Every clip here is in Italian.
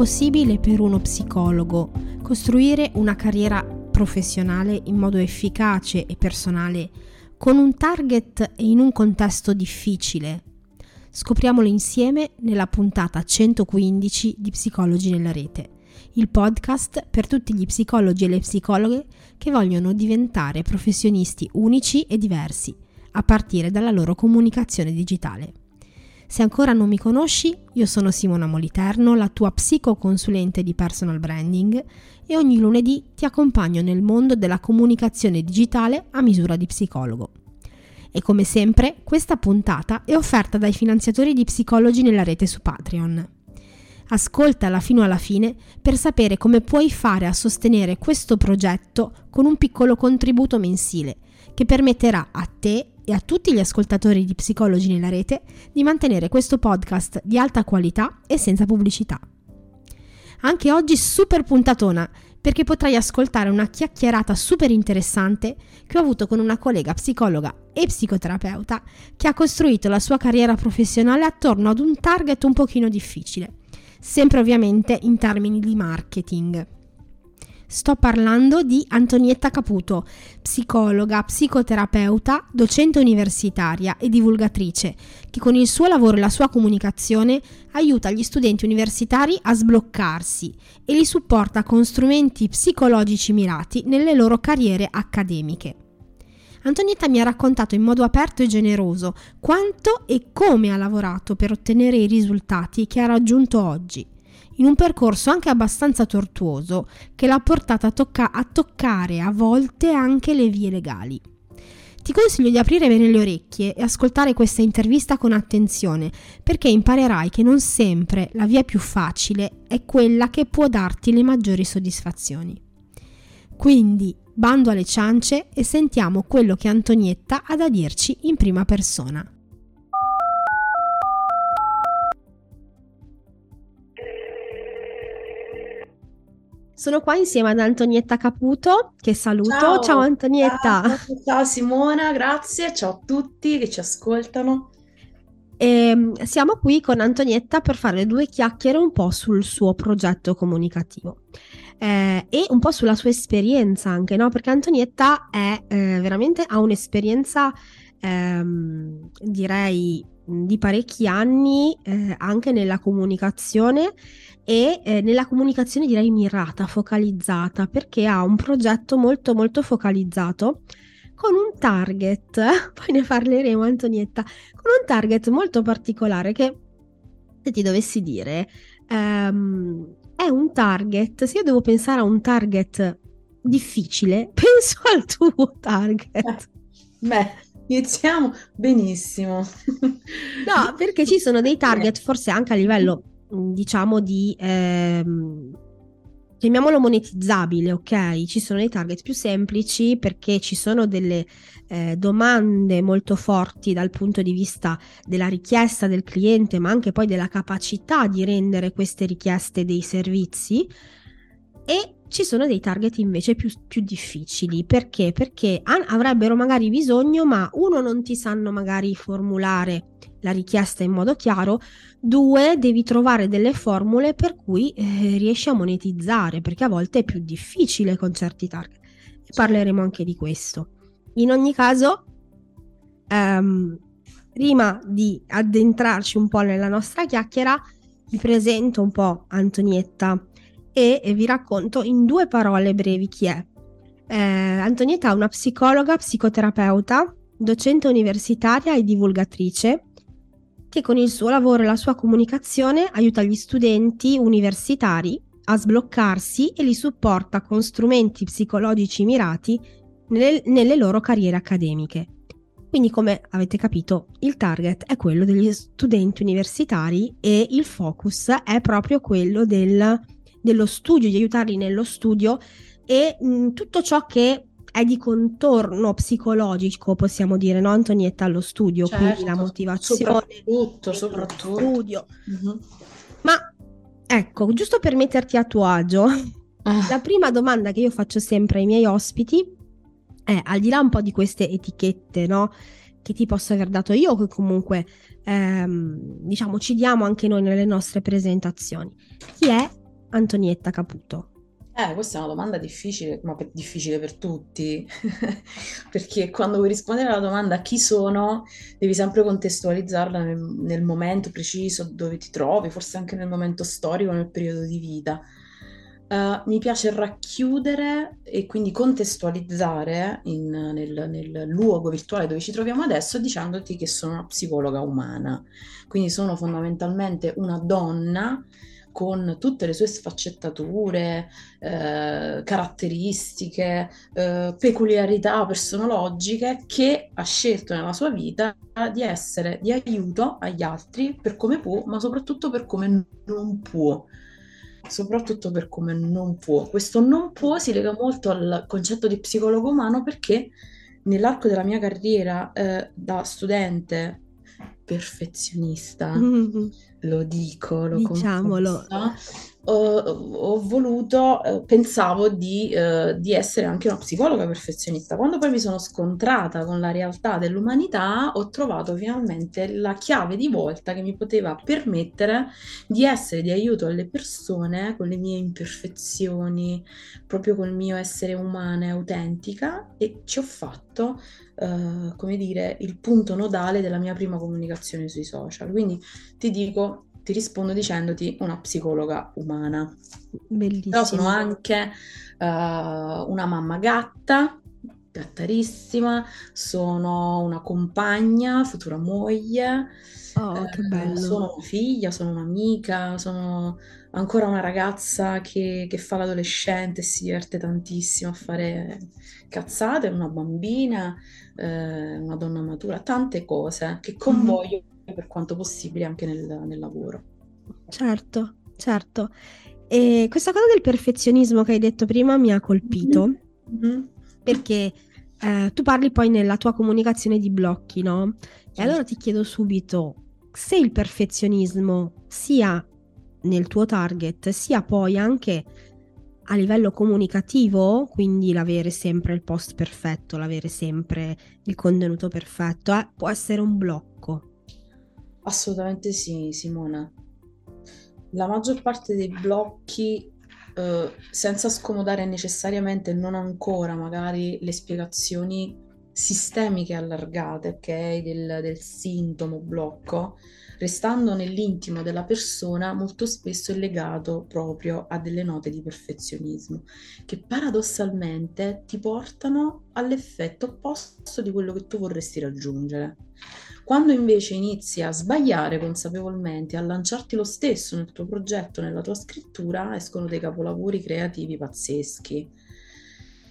possibile per uno psicologo costruire una carriera professionale in modo efficace e personale con un target e in un contesto difficile? Scopriamolo insieme nella puntata 115 di Psicologi nella rete, il podcast per tutti gli psicologi e le psicologhe che vogliono diventare professionisti unici e diversi, a partire dalla loro comunicazione digitale. Se ancora non mi conosci, io sono Simona Moliterno, la tua psicoconsulente di personal branding e ogni lunedì ti accompagno nel mondo della comunicazione digitale a misura di psicologo. E come sempre, questa puntata è offerta dai finanziatori di psicologi nella rete su Patreon. Ascoltala fino alla fine per sapere come puoi fare a sostenere questo progetto con un piccolo contributo mensile che permetterà a te e a tutti gli ascoltatori di Psicologi nella rete di mantenere questo podcast di alta qualità e senza pubblicità. Anche oggi super puntatona perché potrai ascoltare una chiacchierata super interessante che ho avuto con una collega psicologa e psicoterapeuta che ha costruito la sua carriera professionale attorno ad un target un pochino difficile, sempre ovviamente in termini di marketing. Sto parlando di Antonietta Caputo, psicologa, psicoterapeuta, docente universitaria e divulgatrice, che con il suo lavoro e la sua comunicazione aiuta gli studenti universitari a sbloccarsi e li supporta con strumenti psicologici mirati nelle loro carriere accademiche. Antonietta mi ha raccontato in modo aperto e generoso quanto e come ha lavorato per ottenere i risultati che ha raggiunto oggi in un percorso anche abbastanza tortuoso che l'ha portata a, tocca- a toccare a volte anche le vie legali. Ti consiglio di aprire bene le orecchie e ascoltare questa intervista con attenzione, perché imparerai che non sempre la via più facile è quella che può darti le maggiori soddisfazioni. Quindi, bando alle ciance e sentiamo quello che Antonietta ha da dirci in prima persona. Sono qua insieme ad Antonietta Caputo, che saluto. Ciao, ciao Antonietta. Ciao, ciao, Simona, grazie. Ciao a tutti che ci ascoltano. E ehm, siamo qui con Antonietta per fare due chiacchiere un po' sul suo progetto comunicativo eh, e un po' sulla sua esperienza anche, no? Perché Antonietta è eh, veramente ha un'esperienza, ehm, direi, di parecchi anni eh, anche nella comunicazione e eh, nella comunicazione direi mirata, focalizzata, perché ha un progetto molto molto focalizzato con un target, poi ne parleremo Antonietta, con un target molto particolare che se ti dovessi dire um, è un target, se io devo pensare a un target difficile, penso al tuo target. Beh, iniziamo benissimo. no, perché ci sono dei target forse anche a livello diciamo di ehm, chiamiamolo monetizzabile, ok? Ci sono dei target più semplici perché ci sono delle eh, domande molto forti dal punto di vista della richiesta del cliente, ma anche poi della capacità di rendere queste richieste dei servizi. E ci sono dei target invece più, più difficili. Perché? Perché an- avrebbero magari bisogno, ma uno non ti sanno magari formulare la richiesta in modo chiaro, due devi trovare delle formule per cui eh, riesci a monetizzare, perché a volte è più difficile con certi target. Parleremo anche di questo. In ogni caso, um, prima di addentrarci un po' nella nostra chiacchiera, vi presento un po' Antonietta e, vi racconto in due parole brevi chi è. Eh, Antonietta è una psicologa, psicoterapeuta, docente universitaria e divulgatrice che con il suo lavoro e la sua comunicazione aiuta gli studenti universitari a sbloccarsi e li supporta con strumenti psicologici mirati nelle, nelle loro carriere accademiche. Quindi, come avete capito, il target è quello degli studenti universitari e il focus è proprio quello del, dello studio, di aiutarli nello studio e mh, tutto ciò che è di contorno psicologico, possiamo dire, no Antonietta, allo studio, certo, quindi la motivazione, soprattutto, soprattutto. studio. Mm-hmm. Ma ecco, giusto per metterti a tuo agio, ah. la prima domanda che io faccio sempre ai miei ospiti è, al di là un po' di queste etichette, no? Che ti posso aver dato io, che comunque, ehm, diciamo, ci diamo anche noi nelle nostre presentazioni. Chi è Antonietta Caputo? Eh, questa è una domanda difficile, ma per- difficile per tutti, perché quando vuoi rispondere alla domanda chi sono, devi sempre contestualizzarla nel, nel momento preciso dove ti trovi, forse anche nel momento storico, nel periodo di vita. Uh, mi piace racchiudere e quindi contestualizzare in- nel, nel luogo virtuale dove ci troviamo adesso dicendoti che sono una psicologa umana. Quindi sono fondamentalmente una donna con tutte le sue sfaccettature, eh, caratteristiche, eh, peculiarità personologiche che ha scelto nella sua vita di essere di aiuto agli altri per come può, ma soprattutto per come non può. Soprattutto per come non può. Questo non può si lega molto al concetto di psicologo umano perché nell'arco della mia carriera eh, da studente perfezionista, mm-hmm. Lo dico, lo Diciamolo. confesso, ho, voluto, eh, pensavo di, eh, di, essere anche una psicologa perfezionista. Quando poi mi sono scontrata con la realtà dell'umanità, ho trovato finalmente la chiave di volta che mi poteva permettere di essere di aiuto alle persone con le mie imperfezioni, proprio col mio essere umana e autentica e ci ho fatto, eh, come dire, il punto nodale della mia prima comunicazione sui social. Quindi ti dico, ti rispondo dicendoti una psicologa umana. Bellissimo. Però sono anche uh, una mamma gatta, gattarissima, sono una compagna, futura moglie. Oh, che bello. sono una figlia, sono un'amica, sono ancora una ragazza che, che fa l'adolescente e si diverte tantissimo a fare cazzate, una bambina, eh, una donna matura, tante cose che convoglio mm-hmm per quanto possibile anche nel, nel lavoro. Certo, certo. E questa cosa del perfezionismo che hai detto prima mi ha colpito mm-hmm. perché eh, tu parli poi nella tua comunicazione di blocchi, no? E allora ti chiedo subito se il perfezionismo sia nel tuo target, sia poi anche a livello comunicativo, quindi l'avere sempre il post perfetto, l'avere sempre il contenuto perfetto, eh, può essere un blocco. Assolutamente sì, Simona. La maggior parte dei blocchi, eh, senza scomodare necessariamente, non ancora magari le spiegazioni sistemiche allargate, ok, del, del sintomo blocco, restando nell'intimo della persona, molto spesso è legato proprio a delle note di perfezionismo, che paradossalmente ti portano all'effetto opposto di quello che tu vorresti raggiungere. Quando invece inizi a sbagliare consapevolmente, a lanciarti lo stesso nel tuo progetto, nella tua scrittura, escono dei capolavori creativi pazzeschi.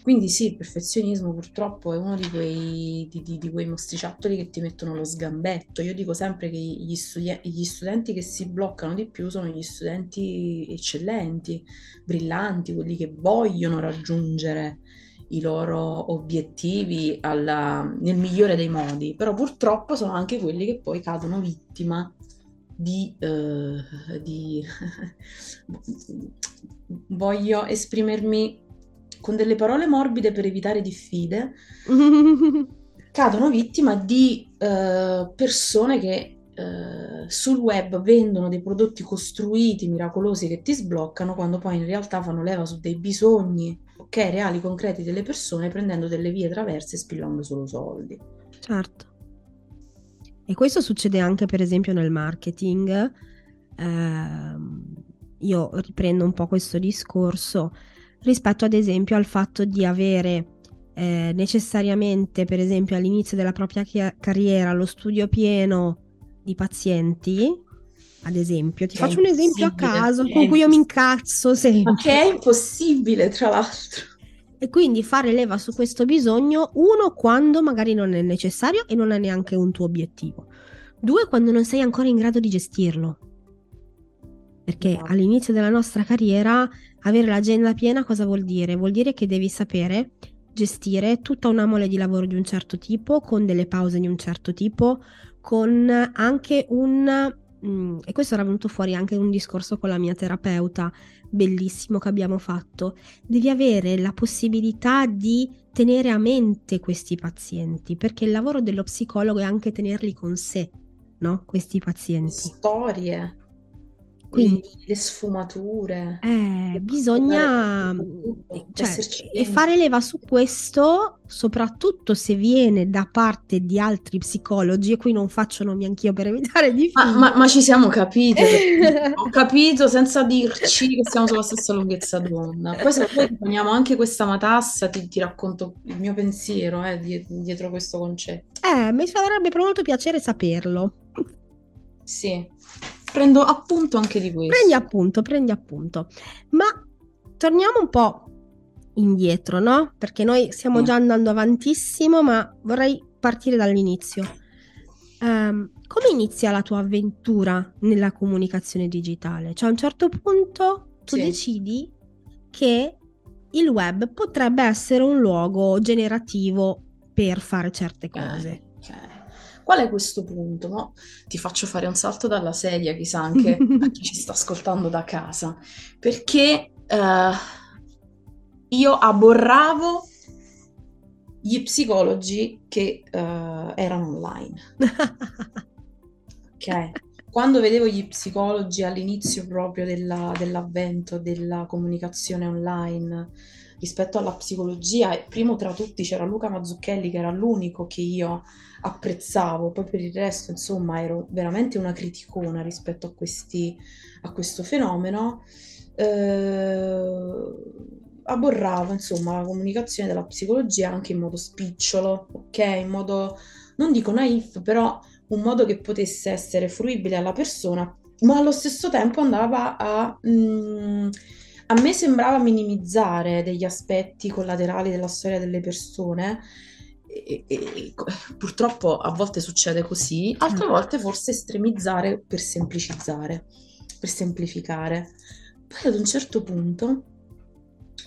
Quindi sì, il perfezionismo purtroppo è uno di quei, di, di, di quei mostriciattoli che ti mettono lo sgambetto. Io dico sempre che gli, studi- gli studenti che si bloccano di più sono gli studenti eccellenti, brillanti, quelli che vogliono raggiungere i loro obiettivi alla, nel migliore dei modi, però purtroppo sono anche quelli che poi cadono vittima di, eh, di... voglio esprimermi con delle parole morbide per evitare diffide, cadono vittima di eh, persone che eh, sul web vendono dei prodotti costruiti, miracolosi che ti sbloccano, quando poi in realtà fanno leva su dei bisogni ok, reali, concreti delle persone prendendo delle vie traverse e spillando solo soldi. Certo. E questo succede anche per esempio nel marketing. Eh, io riprendo un po' questo discorso rispetto ad esempio al fatto di avere eh, necessariamente, per esempio all'inizio della propria chi- carriera, lo studio pieno di pazienti ad esempio. Ti che faccio un esempio a caso con cui io mi incazzo sempre. Che è impossibile, tra l'altro. E quindi fare leva su questo bisogno, uno, quando magari non è necessario e non è neanche un tuo obiettivo. Due, quando non sei ancora in grado di gestirlo. Perché no. Esatto. all'inizio della nostra carriera avere l'agenda piena cosa vuol dire? Vuol dire che devi sapere gestire tutta una mole di lavoro di un certo tipo, con delle pause di un certo tipo, con anche un Mm, e questo era venuto fuori anche in un discorso con la mia terapeuta, bellissimo che abbiamo fatto. Devi avere la possibilità di tenere a mente questi pazienti, perché il lavoro dello psicologo è anche tenerli con sé, no? Questi pazienti. Storie. Quindi, le sfumature, eh, bisogna tutto, cioè, e fare leva su questo, soprattutto se viene da parte di altri psicologi, e qui non faccio nomi anch'io per evitare di Ma, ma- ma ci siamo capite, perché ho capito senza dirci che siamo sulla stessa lunghezza d'onda. Poi se poi poniamo anche questa matassa, ti, ti racconto il mio pensiero eh, die- dietro questo concetto. Eh, mi farebbe molto piacere saperlo. Sì, prendo appunto anche di questo. Prendi appunto, prendi appunto. Ma torniamo un po' indietro, no? Perché noi stiamo Sì. già andando avantissimo, ma vorrei partire dall'inizio. Ehm, come inizia la tua avventura nella comunicazione digitale? Cioè a un certo punto tu Sì. decidi che il web potrebbe essere un luogo generativo per fare certe cose. Qual è questo punto? No? Ti faccio fare un salto dalla sedia, chissà anche a chi ci sta ascoltando da casa, perché eh, io aborravo gli psicologi che eh, erano online. Ok? Quando vedevo gli psicologi all'inizio proprio della- dell'avvento della comunicazione online rispetto alla psicologia, primo tra tutti c'era Luca Mazzucchelli che era l'unico che io apprezzavo, poi per il resto insomma ero veramente una criticona rispetto a questi, a questo fenomeno, eh, aborravo insomma la comunicazione della psicologia anche in modo spicciolo, ok? In modo, non dico naif, però un modo che potesse essere fruibile alla persona, ma allo stesso tempo andava a... mm, a me sembrava minimizzare degli aspetti collaterali della storia delle persone. E, e- e- purtroppo a volte succede così, altre Certo. volte forse estremizzare per semplicizzare, per semplificare. Poi ad un certo punto,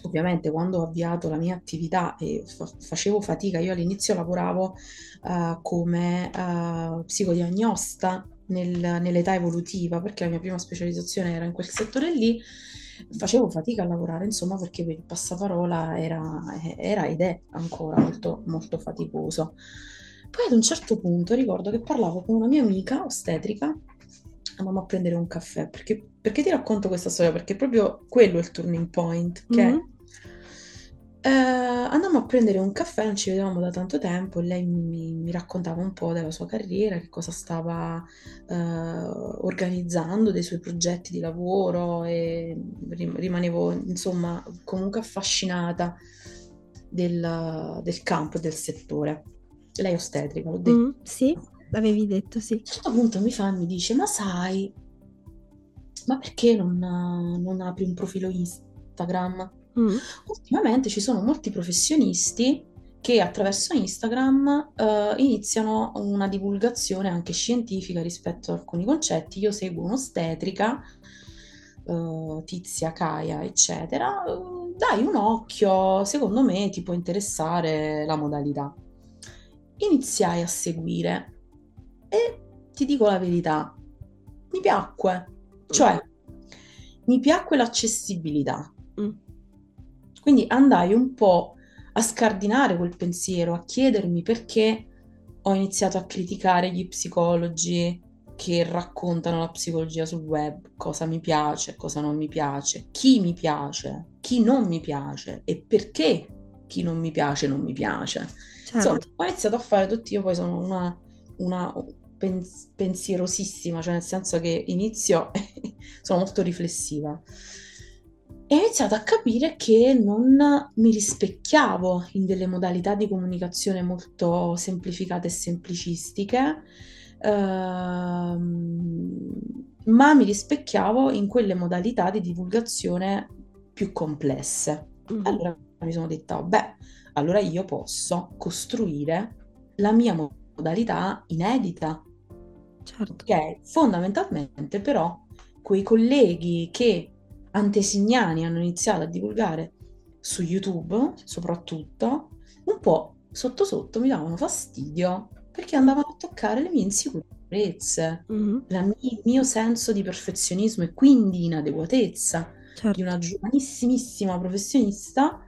ovviamente quando ho avviato la mia attività e fa- facevo fatica, io all'inizio lavoravo eh, come eh, psicodiagnosta nel- nell'età evolutiva, perché la mia prima specializzazione era in quel settore lì, facevo fatica a lavorare, insomma, perché il passaparola era, era ed è ancora molto, molto faticoso. Poi ad un certo punto ricordo che parlavo con una mia amica ostetrica, andammo a prendere un caffè, perché, perché ti racconto questa storia? Perché proprio quello è il turning point? Mhm. Eh, andammo a prendere un caffè, non ci vedevamo da tanto tempo e lei mi, mi raccontava un po' della sua carriera, che cosa stava eh, organizzando, dei suoi progetti di lavoro e rim- rimanevo insomma comunque affascinata del, del campo e del settore. Lei è ostetrica, l'ho detto. Mhm, Sì, l'avevi detto, sì. A un certo punto mi fa e mi dice, ma sai, ma perché non, non apri un profilo Instagram? Mhm. Ultimamente ci sono molti professionisti che attraverso Instagram eh, iniziano una divulgazione anche scientifica rispetto ad alcuni concetti. Io seguo un'ostetrica, eh, Tizia, Kaya, eccetera. Dai un occhio, secondo me ti può interessare la modalità. Iniziai a seguire e ti dico la verità, mi piacque, cioè mi piacque l'accessibilità. Mm. Quindi andai un po' a scardinare quel pensiero, a chiedermi perché ho iniziato a criticare gli psicologi che raccontano la psicologia sul web, cosa mi piace, cosa non mi piace, chi mi piace, chi non mi piace e perché chi non mi piace non mi piace. Insomma, Certo. ho iniziato a fare tutti, io poi sono una, una pens- pensierosissima, cioè nel senso che inizio, sono molto riflessiva. E ho iniziato a capire che non mi rispecchiavo in delle modalità di comunicazione molto semplificate e semplicistiche, ehm, ma mi rispecchiavo in quelle modalità di divulgazione più complesse. Mhm. Allora mi sono detta, "Oh, beh, allora io posso costruire la mia modalità inedita. Certo. Ok, fondamentalmente però quei colleghi che antesignani hanno iniziato a divulgare su YouTube, soprattutto, un po' sotto sotto mi davano fastidio perché andavano a toccare le mie insicurezze, Mhm. la mi- il mio senso di perfezionismo e quindi inadeguatezza di Certo. una giovanissimissima professionista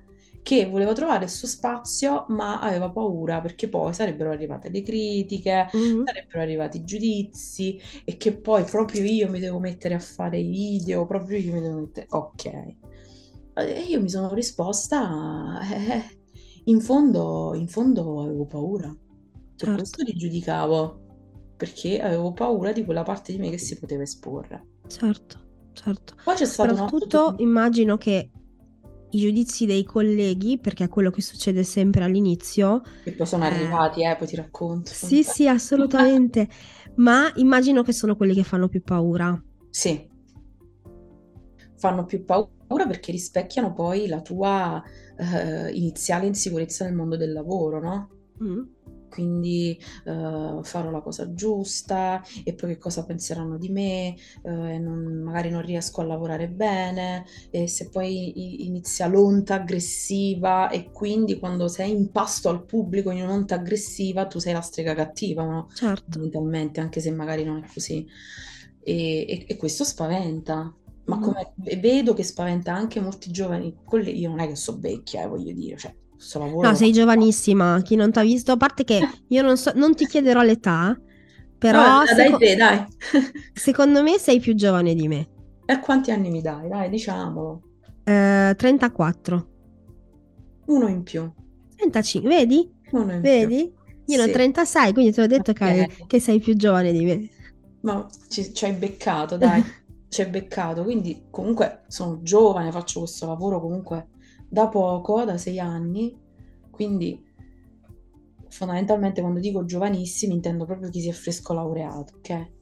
che voleva trovare il suo spazio, ma aveva paura perché poi sarebbero arrivate le critiche, Mhm. sarebbero arrivati i giudizi e che poi proprio io mi devo mettere a fare i video, proprio io mi devo mettere... Ok. E io mi sono risposta, eh, in fondo, in fondo avevo paura. Per Certo. questo li giudicavo, perché avevo paura di quella parte di me che si poteva esporre. Certo, certo. Poi c'è stato un altro Soprattutto immagino che i giudizi dei colleghi, perché è quello che succede sempre all'inizio, che poi sono Eh. arrivati, eh, poi ti racconto. sì, sì, assolutamente, ma immagino che sono quelli che fanno più paura. Sì, fanno più paura perché rispecchiano poi la tua eh, iniziale insicurezza nel mondo del lavoro, no? Mm. Quindi eh, farò la cosa giusta e poi che cosa penseranno di me, eh, non- magari non riesco a lavorare bene e se poi inizia l'onta aggressiva e quindi quando sei in pasto al pubblico in un'onta aggressiva tu sei la strega cattiva, no? Certo, Mentalmente, anche se magari non è così. E, e- e questo spaventa. Ma Mhm. come vedo che spaventa anche molti giovani colleghi, io non è che so vecchia, eh, voglio dire, cioè. No, sei giovanissima, chi non ti ha visto, a parte che io non so, non ti chiederò l'età, però dai seco- te, dai. secondo me sei più giovane di me. E quanti anni mi dai? Dai, diciamolo. Eh, 34, Uno in più. 35, vedi? Uno in Vedi? Io ne ho Sì. 36, quindi te l'ho detto che, Ok. che sei più giovane di me. più. Ma ci, ci hai beccato, dai. Ci hai beccato. Quindi comunque sono giovane, faccio questo lavoro comunque da poco, da sei anni. Quindi fondamentalmente quando dico giovanissimi intendo proprio chi si è fresco laureato, ok?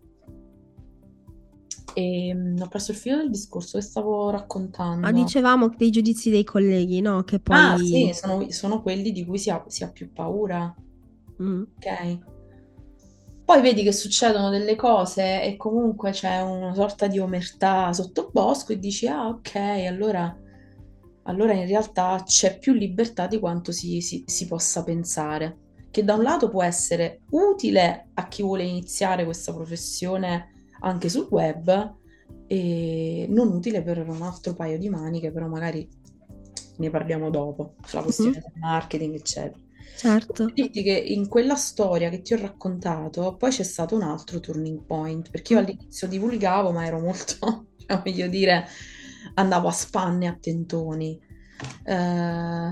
E mm, ho perso il filo del discorso che stavo raccontando. Ma dicevamo dei giudizi dei colleghi, no? Che poi... Ah, sì, sono, sono quelli di cui si ha, si ha più paura. Mm. Ok. Poi vedi che succedono delle cose e comunque c'è una sorta di omertà sottobosco e dici, ah, ok, allora, allora in realtà c'è più libertà di quanto si, si- si possa pensare. Che da un lato può essere utile a chi vuole iniziare questa professione anche sul web e non utile per un altro paio di maniche, però magari ne parliamo dopo, sulla questione del marketing, eccetera. Certo. Dirti che in quella storia che ti ho raccontato, poi c'è stato un altro turning point, perché io Mm. all'inizio divulgavo, ma ero molto, cioè, voglio dire, andavo a spanne a tentoni. Eh,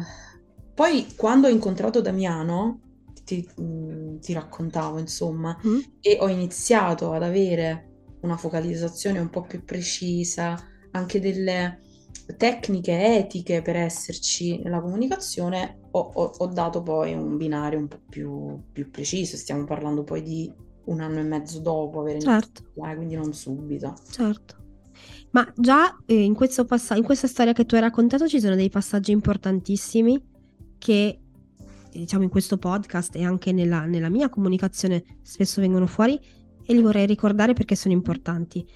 poi quando ho incontrato Damiano, ti, mm, ti raccontavo, insomma, Mm. e ho iniziato ad avere una focalizzazione un po' più precisa, anche delle tecniche etiche per esserci nella comunicazione, ho, ho- ho dato poi un binario un po' più, più preciso. Stiamo parlando poi di un anno e mezzo dopo aver Certo. iniziato, eh, quindi non subito. Certo. Ma già eh, in passa- in questa storia che tu hai raccontato ci sono dei passaggi importantissimi che, diciamo, in questo podcast e anche nella, nella mia comunicazione spesso vengono fuori e li vorrei ricordare perché sono importanti.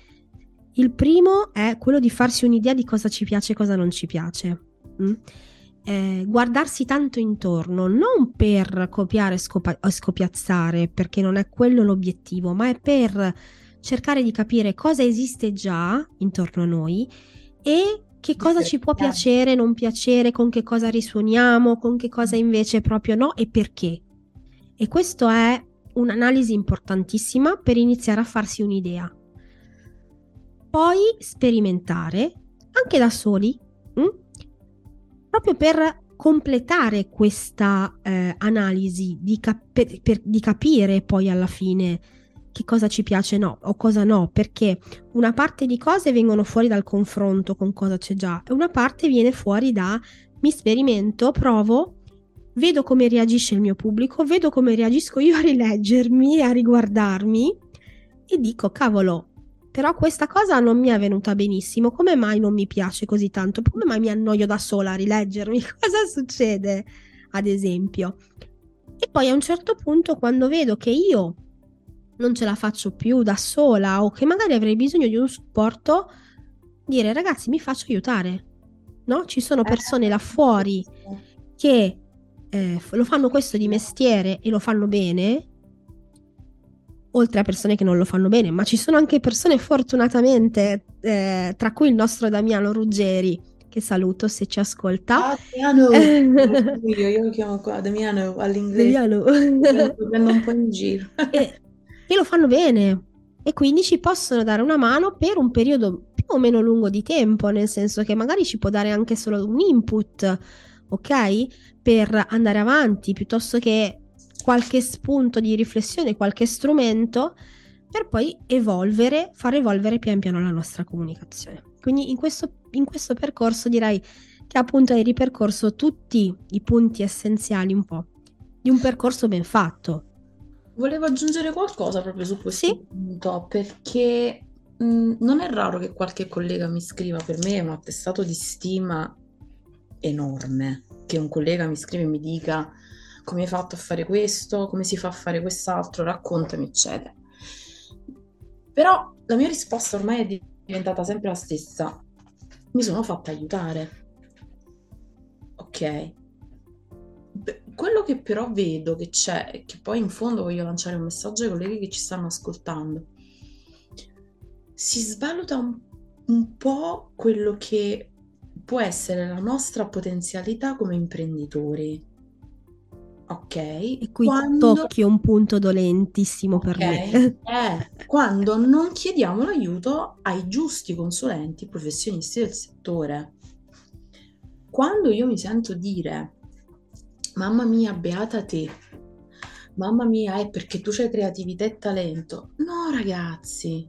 Il primo è quello di farsi un'idea di cosa ci piace e cosa non ci piace. mm? Eh, guardarsi tanto intorno, non per copiare scopa- o scopiazzare, perché non è quello l'obiettivo, ma è per cercare di capire cosa esiste già intorno a noi e che cosa ci può piacere, non piacere, con che cosa risuoniamo, con che cosa invece proprio no e perché. E questo è un'analisi importantissima per iniziare a farsi un'idea. Poi sperimentare, anche da soli, mm? proprio per completare questa eh, analisi, di, cap- per- per- di capire poi alla fine che cosa ci piace no, o cosa no, perché una parte di cose vengono fuori dal confronto con cosa c'è già e una parte viene fuori da mi sperimento, provo, vedo come reagisce il mio pubblico, vedo come reagisco io a rileggermi, a riguardarmi e dico cavolo, però questa cosa non mi è venuta benissimo, come mai non mi piace così tanto? Come mai mi annoio da sola a rileggermi? Cosa succede, ad esempio? E poi a un certo punto quando vedo che io non ce la faccio più da sola o che magari avrei bisogno di un supporto, dire ragazzi mi faccio aiutare, no? Ci sono persone là fuori che eh, lo fanno questo di mestiere e lo fanno bene, oltre a persone che non lo fanno bene, ma ci sono anche persone fortunatamente, eh, tra cui il nostro Damiano Ruggeri, che saluto se ci ascolta. Ah, Damiano, io, io lo chiamo qua Damiano all'inglese, Damiano. lo prendo un po' in giro. e, e lo fanno bene e quindi ci possono dare una mano per un periodo più o meno lungo di tempo, nel senso che magari ci può dare anche solo un input, ok? Per andare avanti, piuttosto che qualche spunto di riflessione, qualche strumento per poi evolvere, far evolvere pian piano la nostra comunicazione. Quindi in questo, in questo percorso direi che appunto hai ripercorso tutti i punti essenziali un po' di un percorso ben fatto. Volevo aggiungere qualcosa proprio su questo sì? punto, perché mh, non è raro che qualche collega mi scriva, per me è un attestato di stima enorme, che un collega mi scrive e mi dica come hai fatto a fare questo, come si fa a fare quest'altro, raccontami, eccetera. Però la mia risposta ormai è diventata sempre la stessa. Mi sono fatta aiutare. Ok. Quello che però vedo che c'è, e che poi in fondo voglio lanciare un messaggio ai colleghi che ci stanno ascoltando, si svaluta un, un po' quello che può essere la nostra potenzialità come imprenditori Ok. E qui quando... tocchi un punto dolentissimo per okay. me. Eh, quando non chiediamo l'aiuto ai giusti consulenti professionisti del settore. Quando io mi sento dire, mamma mia, beata te, mamma mia, è perché tu c'hai creatività e talento. No, ragazzi,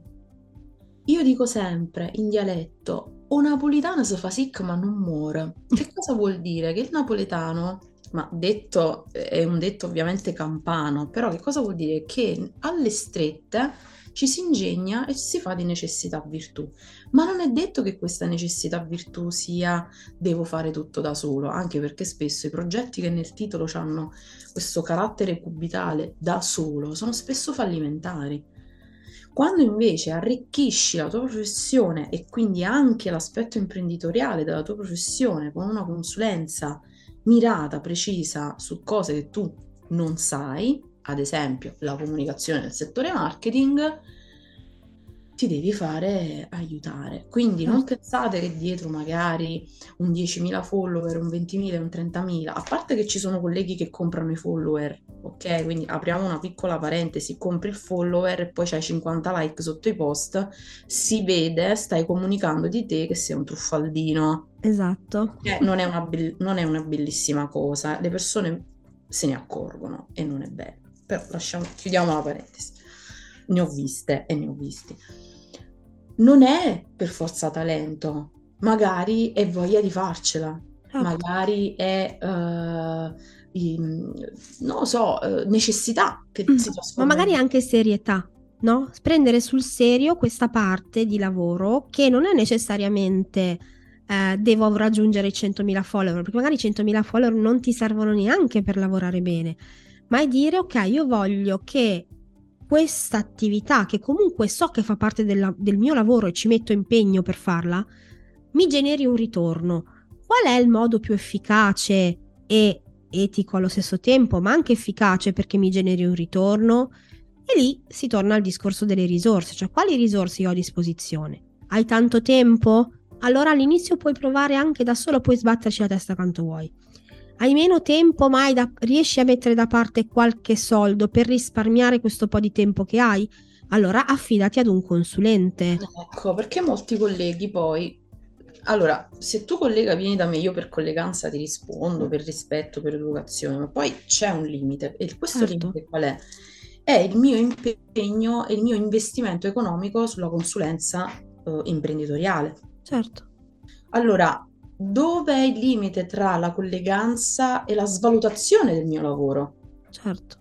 io dico sempre in dialetto, o napolitano si fa sic ma non muore. Che cosa vuol dire? Che il napoletano ma detto è un detto ovviamente campano, però che cosa vuol dire? Che alle strette ci si ingegna e si fa di necessità virtù. Ma non è detto che questa necessità virtù sia devo fare tutto da solo, anche perché spesso i progetti che nel titolo hanno questo carattere cubitale da solo sono spesso fallimentari. Quando invece arricchisci la tua professione e quindi anche l'aspetto imprenditoriale della tua professione con una consulenza mirata, precisa su cose che tu non sai, ad esempio la comunicazione nel settore marketing, ti devi fare aiutare. Quindi non certo. pensate che dietro magari un 10.000 follower, un 20.000, un 30.000, a parte che ci sono colleghi che comprano i follower, ok? Quindi apriamo una piccola parentesi, compri il follower e poi c'hai 50 like sotto i post, si vede, stai comunicando di te che sei un truffaldino. Esatto. Eh, non, è una be- non è una bellissima cosa, le persone se ne accorgono e non è bello. Però lasciamo, chiudiamo la parentesi. Ne ho viste e ne ho visti non è per forza talento, magari è voglia di farcela, certo. magari è, uh, non lo so, uh, necessità che mm. si trasforma. Ma magari anche serietà, no? Prendere sul serio questa parte di lavoro che non è necessariamente eh, devo raggiungere i 100.000 follower, perché magari i 100.000 follower non ti servono neanche per lavorare bene, ma è dire ok, io voglio che questa attività, che comunque so che fa parte della, del mio lavoro e ci metto impegno per farla, mi generi un ritorno. Qual è il modo più efficace e etico allo stesso tempo, ma anche efficace perché mi generi un ritorno? E lì si torna al discorso delle risorse, cioè quali risorse io ho a disposizione? Hai tanto tempo? Allora all'inizio puoi provare anche da solo, puoi sbatterci la testa quanto vuoi hai meno tempo, ma da, riesci a mettere da parte qualche soldo per risparmiare questo po' di tempo che hai? Allora affidati ad un consulente. Ecco, perché molti colleghi poi... Allora, se tu collega vieni da me, io per colleganza ti rispondo, per rispetto, per educazione, ma poi c'è un limite. E questo certo. limite qual è? È il mio impegno e il mio investimento economico sulla consulenza eh, imprenditoriale. Certo. Allora, dove è il limite tra la colleganza e la svalutazione del mio lavoro? Certo.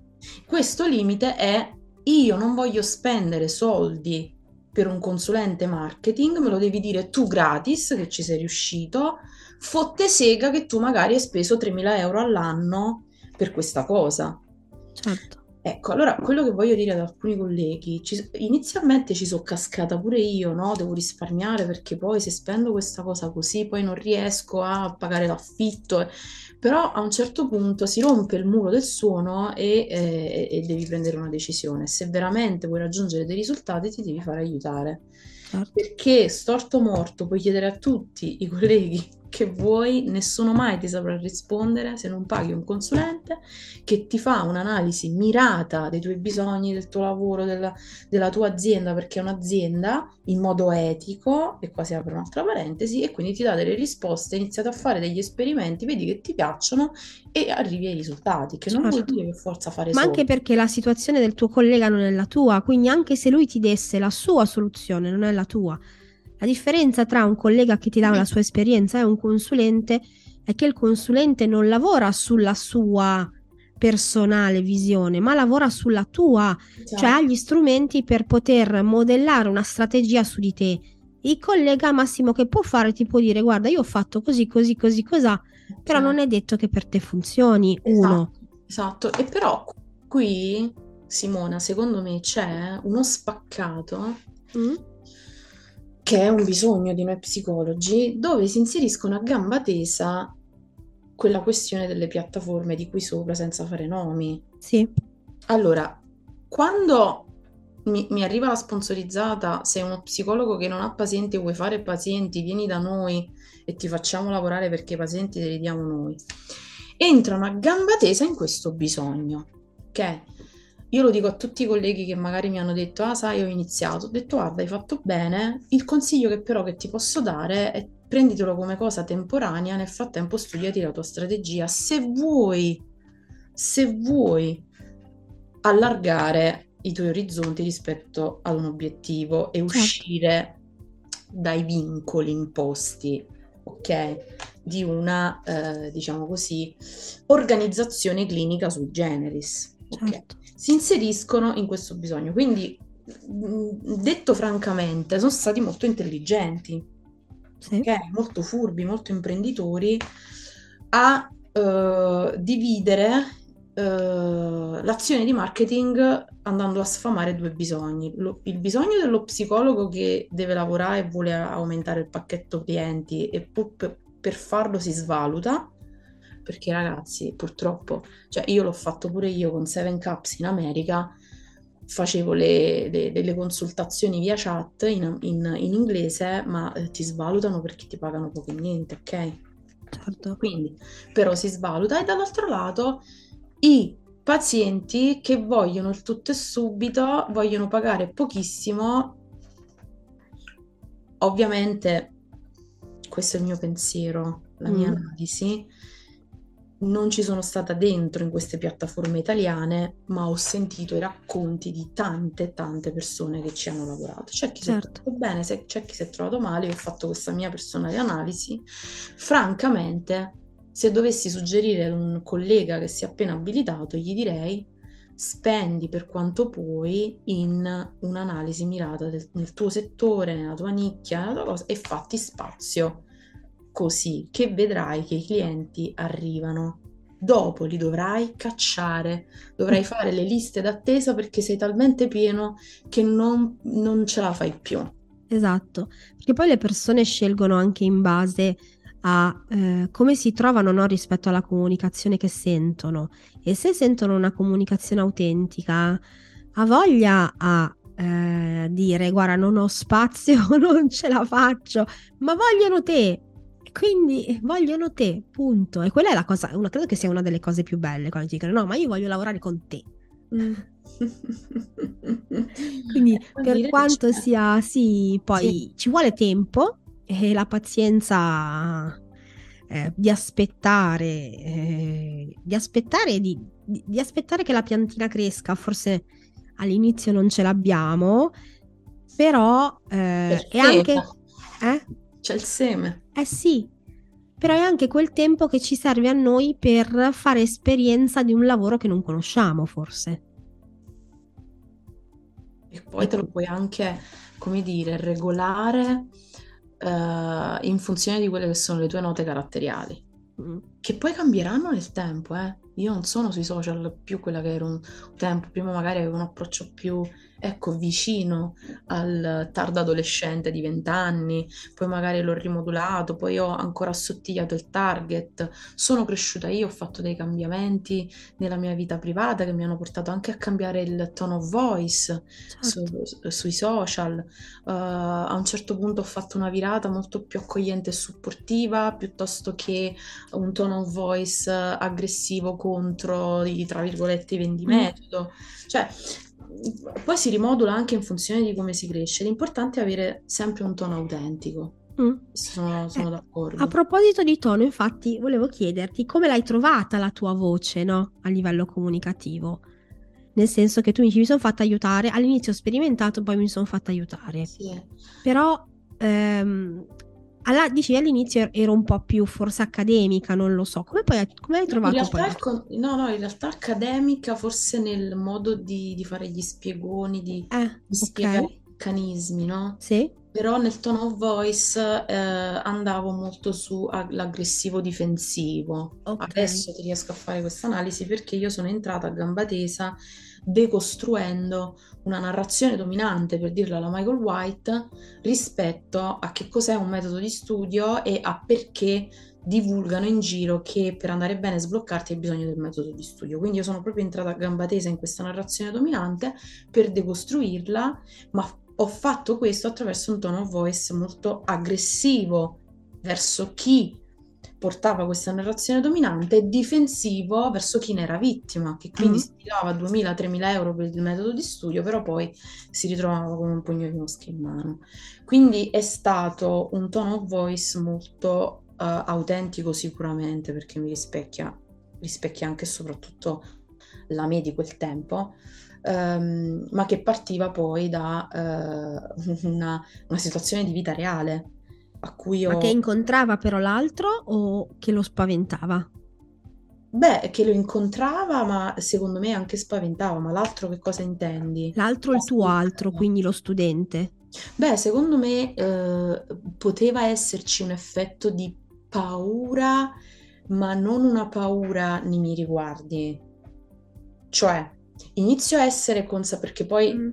Questo limite è io non voglio spendere soldi per un consulente marketing, me lo devi dire tu gratis che ci sei riuscito, fotte sega che tu magari hai speso 3.000 euro all'anno per questa cosa. Certo. Ecco, allora quello che voglio dire ad alcuni colleghi, ci, inizialmente ci sono cascata pure io, no? Devo risparmiare perché poi se spendo questa cosa così poi non riesco a pagare l'affitto, eh. però a un certo punto si rompe il muro del suono e, eh, e devi prendere una decisione. Se veramente vuoi raggiungere dei risultati ti devi fare aiutare. Certo. Perché storto morto puoi chiedere a tutti i colleghi che vuoi, nessuno mai ti saprà rispondere se non paghi un consulente che ti fa un'analisi mirata dei tuoi bisogni, del tuo lavoro, della, della tua azienda, perché è un'azienda in modo etico, e qua si apre un'altra parentesi, e quindi ti dà delle risposte, iniziate a fare degli esperimenti, vedi che ti piacciono e arrivi ai risultati, che non vuol Certo. dire per forza fare Ma anche perché la situazione del tuo collega non è la tua, quindi anche se lui ti desse la sua soluzione, non è la tua. La differenza tra un collega che ti dà la sua esperienza e un consulente è che il consulente non lavora sulla sua personale visione, ma lavora sulla tua, cioè ha gli strumenti per poter modellare una strategia su di te. Il collega massimo che può fare ti può dire guarda, io ho fatto così, così, così, cos'ha, però Ok. non è detto che per te funzioni, uno. Esatto, esatto. E però qui, Simona, secondo me c'è uno spaccato Mm? Che è un bisogno di noi psicologi, dove si inseriscono a gamba tesa quella questione delle piattaforme di qui sopra senza fare nomi. Sì, Allora, quando mi, mi arriva la sponsorizzata, sei uno psicologo che non ha pazienti vuoi fare pazienti, vieni da noi e ti facciamo lavorare perché i pazienti te li diamo noi. Entrano a gamba tesa in questo bisogno, ok? Io lo dico a tutti i colleghi che magari mi hanno detto, ah sai, ho iniziato, ho detto, guarda, hai fatto bene, il consiglio che però che ti posso dare è prenditelo come cosa temporanea, nel frattempo studiati la tua strategia. Se vuoi, se vuoi allargare i tuoi orizzonti rispetto ad un obiettivo e certo. uscire dai vincoli imposti, ok? Di una, eh, diciamo così, organizzazione clinica sui generis, ok? Certo. Si inseriscono in questo bisogno. Quindi, mh, detto francamente, sono stati molto intelligenti, Sì. ok? Molto furbi, molto imprenditori a eh, dividere eh, l'azione di marketing andando a sfamare due bisogni. Lo- il bisogno dello psicologo che deve lavorare e vuole aumentare il pacchetto clienti e per, per farlo si svaluta, perché ragazzi, purtroppo, cioè io l'ho fatto pure io con Seven Caps in America, facevo le, le- delle consultazioni via chat in, in- in inglese, ma eh, ti svalutano perché ti pagano poco e niente, ok? Certo. Quindi però si svaluta e dall'altro lato i pazienti che vogliono il tutto e subito, vogliono pagare pochissimo. Ovviamente questo è il mio pensiero, la mia Mm. analisi. Non ci sono stata dentro in queste piattaforme italiane, ma ho sentito i racconti di tante, tante persone che ci hanno lavorato. C'è chi si è Certo. trovato bene, c'è chi si è trovato male. Io ho fatto questa mia personale analisi. Francamente, se dovessi suggerire ad un collega che si è appena abilitato, gli direi spendi per quanto puoi in un'analisi mirata del- nel tuo settore, nella tua nicchia, nella tua cosa, e fatti spazio così che vedrai che i clienti arrivano. Dopo li dovrai cacciare, dovrai fare le liste d'attesa perché sei talmente pieno che non, non ce la fai più. Esatto, perché poi le persone scelgono anche in base a eh, come si trovano, no, rispetto alla comunicazione che sentono. E se sentono una comunicazione autentica, ha voglia a eh, dire guarda, non ho spazio, non ce la faccio, ma vogliono te. Quindi vogliono te, punto. E quella è la cosa, una, credo che sia una delle cose più belle quando ti dicono no, ma io voglio lavorare con te. Mm. Quindi Eh, per quanto sia, sì, poi Sì. ci vuole tempo e la pazienza eh, di aspettare, eh, di aspettare, di, di- di aspettare che la piantina cresca. Forse all'inizio non ce l'abbiamo, però eh, è anche... Eh? c'è il seme. Eh sì, però è anche quel tempo che ci serve a noi per fare esperienza di un lavoro che non conosciamo, forse. E poi te lo puoi anche, come dire, regolare eh, in funzione di quelle che sono le tue note caratteriali. Mm. che poi cambieranno nel tempo, eh. Io non sono sui social più quella che ero un tempo, prima magari avevo un approccio più ecco, vicino al tardo adolescente di 20 anni, poi magari l'ho rimodulato, poi ho ancora assottigliato il target, sono cresciuta io, ho fatto dei cambiamenti nella mia vita privata che mi hanno portato anche a cambiare il tone of voice Certo. su- sui social. Uh, a un certo punto ho fatto una virata molto più accogliente e supportiva piuttosto che un tone of voice aggressivo contro i, tra virgolette, i Mm. vendimetodo. Cioè, poi si rimodula anche in funzione di come si cresce. L'importante è avere sempre un tono autentico. Mm. Sono, sono Eh, a d'accordo. proposito di tono, infatti, volevo chiederti come l'hai trovata la tua voce, no? A livello comunicativo. Nel senso che tu mi dici, mi sono fatta aiutare, all'inizio ho sperimentato, poi mi sono fatta aiutare. Sì. Però, ehm, alla, dicevi all'inizio ero un po' più forse accademica, non lo so. Come poi come hai No, trovato realtà, poi? con- no, no, in realtà accademica, forse nel modo di, di fare gli spiegoni, di, Eh, di spiegare i meccanismi, no? Sì? Però nel tone of voice eh, andavo molto su all'aggressivo difensivo. Ok. Adesso ti riesco a fare questa analisi perché io sono entrata a gamba tesa decostruendo una narrazione dominante, per dirla alla Michael White, rispetto a che cos'è un metodo di studio e a perché divulgano in giro che per andare bene e sbloccarti hai bisogno del metodo di studio. Quindi io sono proprio entrata a gamba tesa in questa narrazione dominante per decostruirla, ma ho fatto questo attraverso un tono voice molto aggressivo verso chi portava questa narrazione dominante e difensivo verso chi ne era vittima, che quindi Mm. si tirava 2.000-3.000 euro per il metodo di studio, però poi si ritrovava con un pugno di mosche in mano. Quindi è stato un tono of voice molto eh, autentico sicuramente, perché mi rispecchia, rispecchia anche e soprattutto la me di quel tempo, ehm, ma che partiva poi da eh, una, una situazione di vita reale a cui Ma che ho... incontrava però l'altro o che lo spaventava? Beh, che lo incontrava, ma secondo me anche spaventava. Ma l'altro che cosa intendi? L'altro il tuo altro, quindi lo studente. Beh, secondo me eh, poteva esserci un effetto di paura, ma non una paura nei miei riguardi. Cioè, inizio a essere consapevole, perché poi Mm.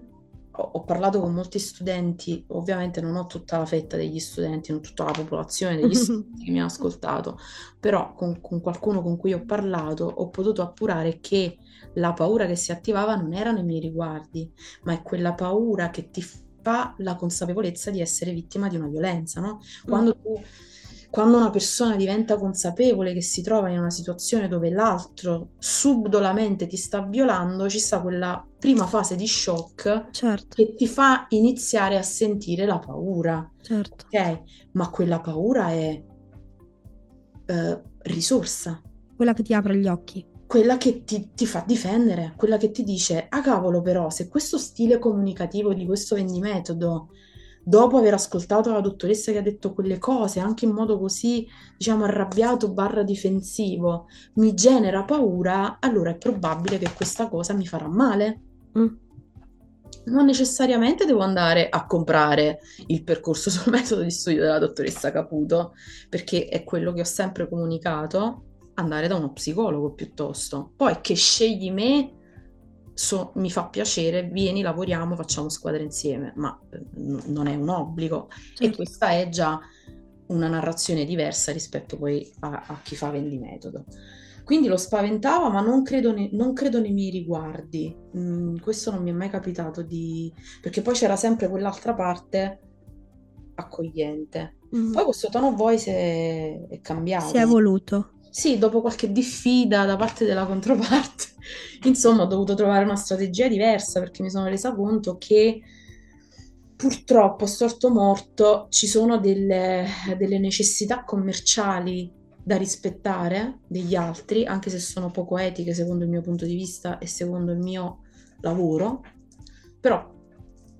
Ho, ho parlato con molti studenti, ovviamente non ho tutta la fetta degli studenti, non tutta la popolazione degli studenti che mi hanno ascoltato, però con, con qualcuno con cui ho parlato ho potuto appurare che la paura che si attivava non era nei miei riguardi, ma è quella paura che ti fa la consapevolezza di essere vittima di una violenza, no? Quando tu quando una persona diventa consapevole che si trova in una situazione dove l'altro subdolamente ti sta violando, ci sta quella prima fase di shock Certo, che ti fa iniziare a sentire la paura, certo. ok? Ma quella paura è eh, risorsa, Quella che ti apre gli occhi. quella che ti, ti fa difendere, quella che ti dice, ah cavolo però, se questo stile comunicativo di questo vendimetodo, dopo aver ascoltato la dottoressa che ha detto quelle cose, anche in modo così, diciamo, arrabbiato barra difensivo, mi genera paura, allora è probabile che questa cosa mi farà male. Mm. Non necessariamente devo andare a comprare il percorso sul metodo di studio della dottoressa Caputo, perché è quello che ho sempre comunicato, andare da uno psicologo piuttosto. Poi che scegli me, so- mi fa piacere, vieni, lavoriamo, facciamo squadra insieme, ma eh, n- non è un obbligo. E Certo. questa è già una narrazione diversa rispetto poi a, a chi fa vendimetodo. Quindi lo spaventava, ma non credo, ne- non credo nei miei riguardi. Mm, questo non mi è mai capitato di... perché poi c'era sempre quell'altra parte accogliente. Mm. Poi questo tono voice è, è cambiato. Si è evoluto. Sì, dopo qualche diffida da parte della controparte, insomma, ho dovuto trovare una strategia diversa perché mi sono resa conto che purtroppo, storto morto, ci sono delle, delle necessità commerciali da rispettare degli altri, anche se sono poco etiche secondo il mio punto di vista e secondo il mio lavoro, però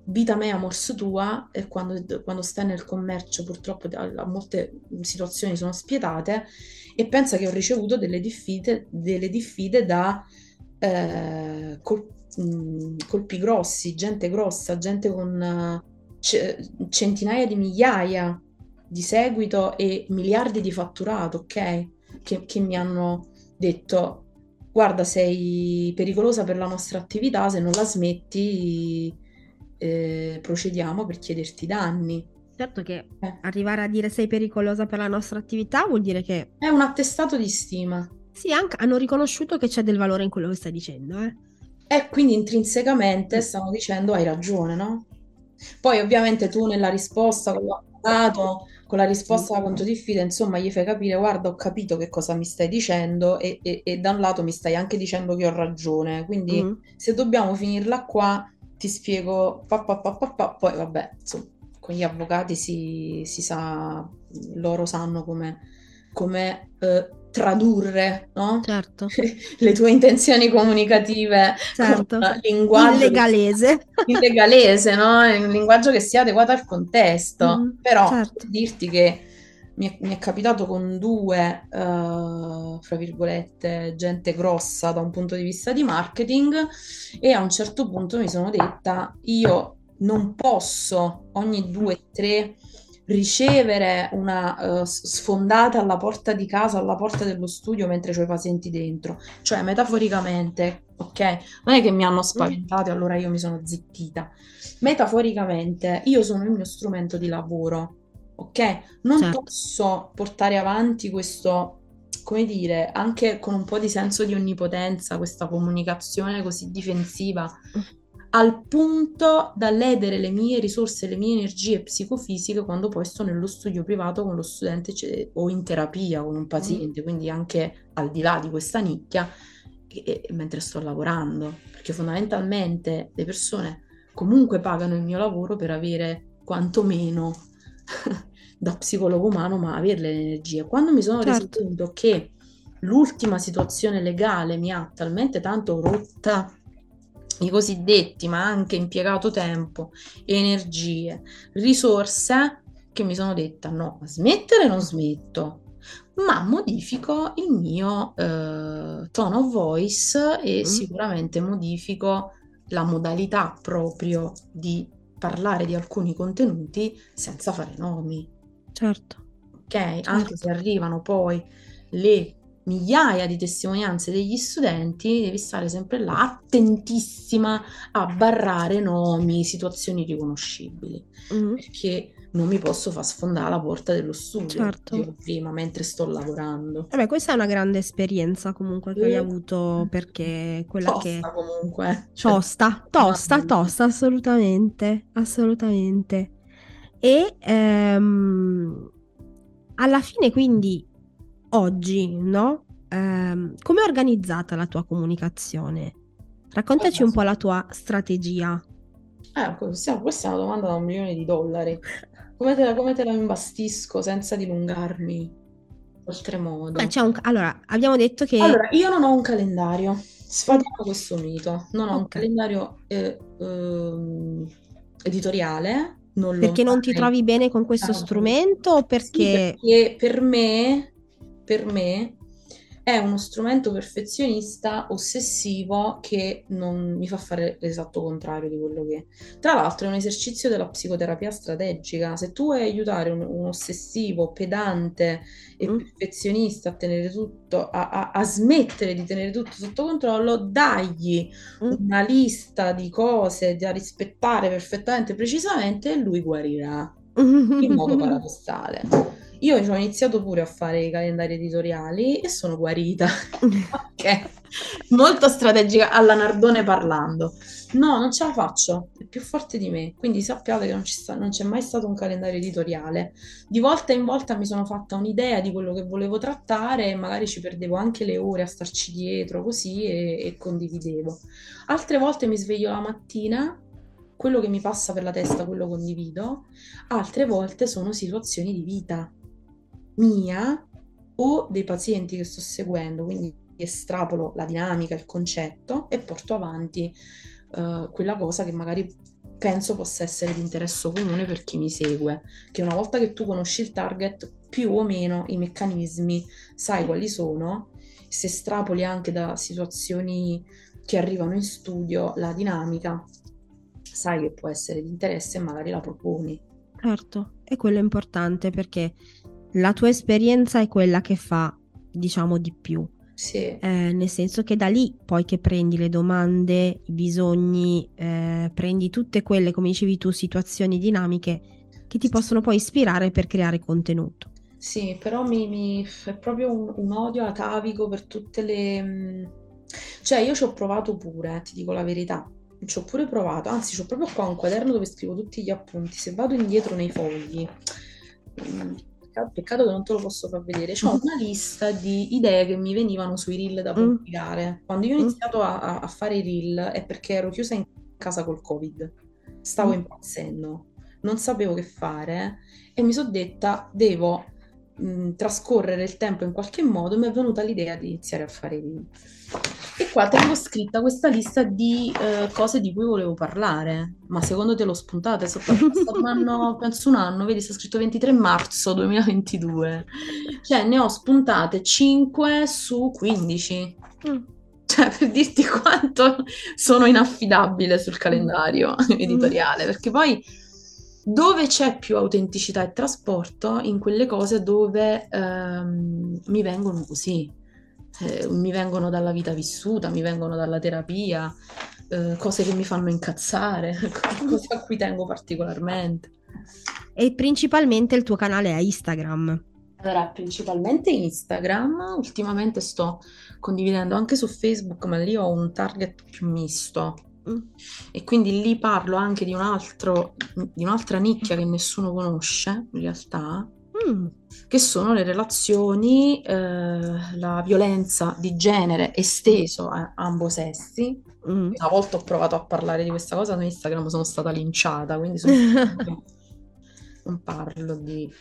vita mea, amors tua, e quando, quando stai nel commercio purtroppo a, a molte situazioni sono spietate e pensa che ho ricevuto delle diffide, delle diffide da eh, col- mh, colpi grossi, gente grossa, gente con eh, ce- centinaia di migliaia di seguito e miliardi di fatturato, ok? che, che mi hanno detto guarda sei pericolosa per la nostra attività, se non la smetti eh, procediamo per chiederti danni. Certo che eh. arrivare a dire sei pericolosa per la nostra attività vuol dire che... È un attestato di stima. Sì, anche, hanno riconosciuto che c'è del valore in quello che stai dicendo, eh. E quindi intrinsecamente stanno dicendo hai ragione, no? Poi ovviamente tu nella risposta con l'avvocato, con la risposta da conto diffida, insomma, gli fai capire, guarda, ho capito che cosa mi stai dicendo e, e, e da un lato mi stai anche dicendo che ho ragione, quindi mm. se dobbiamo finirla qua, ti spiego, pa, pa, pa, pa, pa, poi vabbè, insomma, con gli avvocati si, si sa, loro sanno come, come eh, tradurre no? certo. le tue intenzioni comunicative certo. con linguaggio in legalese. in legalese, no? un linguaggio che sia adeguato al contesto. Mm, Però certo. dirti che mi è, mi è, capitato con due, uh, fra virgolette, gente grossa da un punto di vista di marketing e a un certo punto mi sono detta io non posso ogni due o tre ricevere una uh, sfondata alla porta di casa, alla porta dello studio mentre ho i pazienti dentro, cioè metaforicamente, ok? Non è che mi hanno spaventato e allora io mi sono zittita. Metaforicamente, io sono il mio strumento di lavoro, ok? Non certo. posso portare avanti questo come dire, anche con un po' di senso di onnipotenza, questa comunicazione così difensiva al punto da ledere le mie risorse, le mie energie psicofisiche quando poi sto nello studio privato con lo studente cioè, o in terapia con un paziente, mm. quindi anche al di là di questa nicchia, e, e, mentre sto lavorando, perché fondamentalmente le persone comunque pagano il mio lavoro per avere quantomeno da psicologo umano, ma avere le energie. Quando mi sono certo. reso conto che l'ultima situazione legale mi ha talmente tanto rotta i cosiddetti, ma anche impiegato tempo, energie, risorse che mi sono detta no, smettere non smetto, ma modifico il mio eh, tone of voice e mm. sicuramente modifico la modalità proprio di parlare di alcuni contenuti senza fare nomi. Certo. Ok, certo. anche se arrivano poi le migliaia di testimonianze degli studenti, devi stare sempre là attentissima a barrare nomi, situazioni riconoscibili, mm-hmm. perché non mi posso far sfondare la porta dello studio certo. prima mentre sto lavorando. Vabbè, questa è una grande esperienza comunque che hai avuto perché quella tosta, che comunque. Tosta, tosta, tosta, assolutamente, assolutamente. E ehm, alla fine quindi oggi, no? Um, come è organizzata la tua comunicazione? Raccontaci un po' la tua strategia. Eh, questa, questa è una domanda da un milione di dollari. Come te la, come te la imbastisco senza dilungarmi oltremodo? Beh, un, allora, abbiamo detto che... Allora, io non ho un calendario, sfatiamo questo mito. Non ho okay. un calendario eh, eh, editoriale. Non perché non ti trovi bene con questo ah, strumento perché... Sì, perché per me per me è uno strumento perfezionista ossessivo che non mi fa fare l'esatto contrario di quello che è. Tra l'altro è un esercizio della psicoterapia strategica. Se tu vuoi aiutare un, un ossessivo, pedante e mm. perfezionista a tenere tutto, a, a, a, smettere di tenere tutto sotto controllo, dagli mm. una lista di cose da rispettare perfettamente precisamente e lui guarirà in modo paradossale. Io ho iniziato pure a fare i calendari editoriali e sono guarita. ok, molto strategica alla Nardone parlando. No, non ce la faccio, è più forte di me, quindi sappiate che non, sta, non, c'è mai stato un calendario editoriale. Di volta in volta mi sono fatta un'idea di quello che volevo trattare e magari ci perdevo anche le ore a starci dietro così e, e condividevo. Altre volte mi sveglio la mattina, quello che mi passa per la testa, quello condivido, altre volte sono situazioni di vita mia o dei pazienti che sto seguendo, quindi estrapolo la dinamica, il concetto e porto avanti uh, quella cosa che magari penso possa essere di interesse comune per chi mi segue, che una volta che tu conosci il target, più o meno i meccanismi sai quali sono, se estrapoli anche da situazioni che arrivano in studio, la dinamica, sai che può essere di interesse e magari la proponi. Certo, e quello è importante perché la tua esperienza è quella che fa diciamo di più. Sì. Eh, nel senso che da lì poi che prendi le domande, i bisogni, eh, prendi tutte quelle, come dicevi tu, situazioni dinamiche che ti possono poi ispirare per creare contenuto. Sì, però mi, mi- è proprio un, un odio atavico per tutte le... mm, Cioè, io ci ho provato pure, eh, ti dico la verità. Ci ho pure provato, anzi, c'ho proprio qua un quaderno dove scrivo tutti gli appunti. Se vado indietro nei fogli, mm, peccato, peccato che non te lo posso far vedere, c'ho una lista di idee che mi venivano sui reel da Mm, pubblicare. Quando io ho mm, iniziato a, a- fare i reel è perché ero chiusa in casa col Covid. Stavo mm, impazzendo, non sapevo che fare e mi sono detta, devo mh, trascorrere il tempo in qualche modo, mi è venuta l'idea di iniziare a fare i reel. E qua tengo scritta questa lista di eh, cose di cui volevo parlare, ma secondo te l'ho spuntata? È stato un anno, penso un anno, vedi, sta scritto 23 marzo 2022. Cioè, ne ho spuntate 5 su 15. mm, Cioè, per dirti quanto sono inaffidabile sul mm, calendario mm, editoriale, perché poi dove c'è più autenticità e trasporto, in quelle cose dove ehm, mi vengono così, Eh, mi vengono dalla vita vissuta, mi vengono dalla terapia, eh, cose che mi fanno incazzare, cose a cui tengo particolarmente. E principalmente il tuo canale è Instagram. Allora, principalmente Instagram, ultimamente sto condividendo anche su Facebook, ma lì ho un target più misto. Mm, E quindi lì parlo anche di un altro, di un'altra nicchia che nessuno conosce, in realtà, mm, che sono le relazioni, eh, la violenza di genere esteso a ambo sessi. mm. Una volta ho provato a parlare di questa cosa su Instagram, sono stata linciata, quindi sono- non parlo di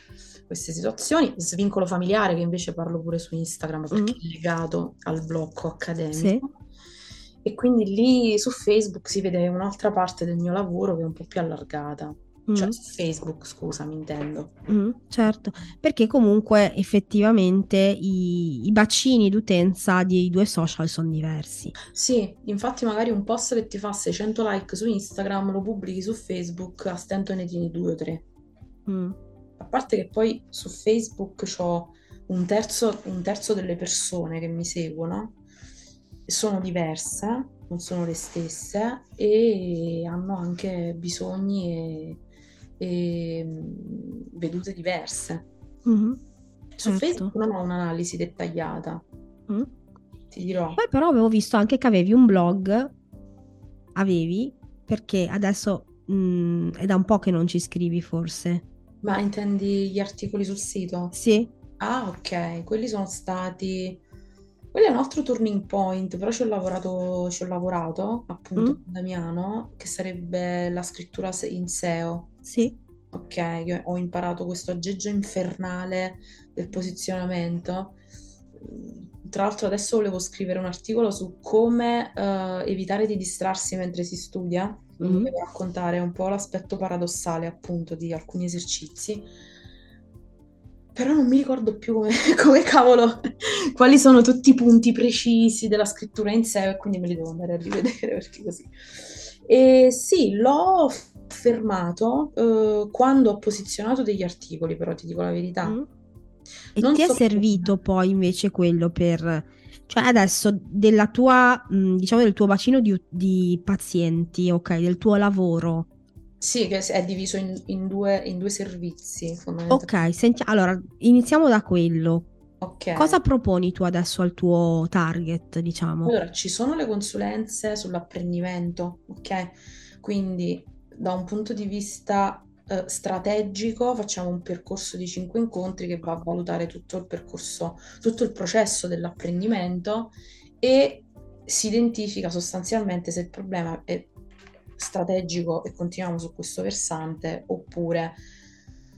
queste situazioni. Svincolo familiare, che invece parlo pure su Instagram perché Mm. è legato al blocco accademico. Sì. E quindi lì su Facebook si vede un'altra parte del mio lavoro che è un po' più allargata. Cioè Mm, su Facebook, scusa, mi intendo. mm, certo, perché comunque effettivamente i, i bacini d'utenza dei due social sono diversi. Sì, infatti magari un post che ti fa 600 like su Instagram lo pubblichi su Facebook, a stento ne tieni due o tre. Mm, A parte che poi su Facebook ho un terzo, un terzo delle persone che mi seguono sono diverse, non sono le stesse e hanno anche bisogni e, e, mh, vedute diverse. mhm, Su certo. Facebook non ho un'analisi dettagliata, Mm. ti dirò. Poi però avevo visto anche che avevi un blog, avevi, perché adesso mm, è da un po' che non ci scrivi forse. Ma intendi gli articoli sul sito? Sì? Ah, ok, quelli sono stati... Quello è un altro turning point, però ci ho lavorato, ci ho lavorato appunto Mm? con Damiano, che sarebbe la scrittura in SEO. Sì? Ok, che ho imparato questo aggeggio infernale del posizionamento. Tra l'altro adesso volevo scrivere un articolo su come eh, evitare di distrarsi mentre si studia, quindi Mm. devo raccontare un po' l'aspetto paradossale appunto di alcuni esercizi. Però non mi ricordo più come, come cavolo, quali sono tutti i punti precisi della scrittura in sé, e quindi me li devo andare a rivedere perché così. E sì, l'ho fermato eh, quando ho posizionato degli articoli, però ti dico la verità. Mm. E Non ti è so come. servito poi invece quello per... Cioè adesso della tua, mm, diciamo del tuo bacino di, di pazienti, ok, del tuo lavoro. Sì, che è diviso in, in due, in due servizi. Ok, senti, allora iniziamo da quello. Ok. Cosa proponi tu adesso al tuo target, diciamo? Allora, ci sono le consulenze sull'apprendimento, ok? Quindi da un punto di vista eh, strategico facciamo un percorso di cinque incontri che va a valutare tutto il percorso, tutto il processo dell'apprendimento e si identifica sostanzialmente se il problema è strategico e continuiamo su questo versante oppure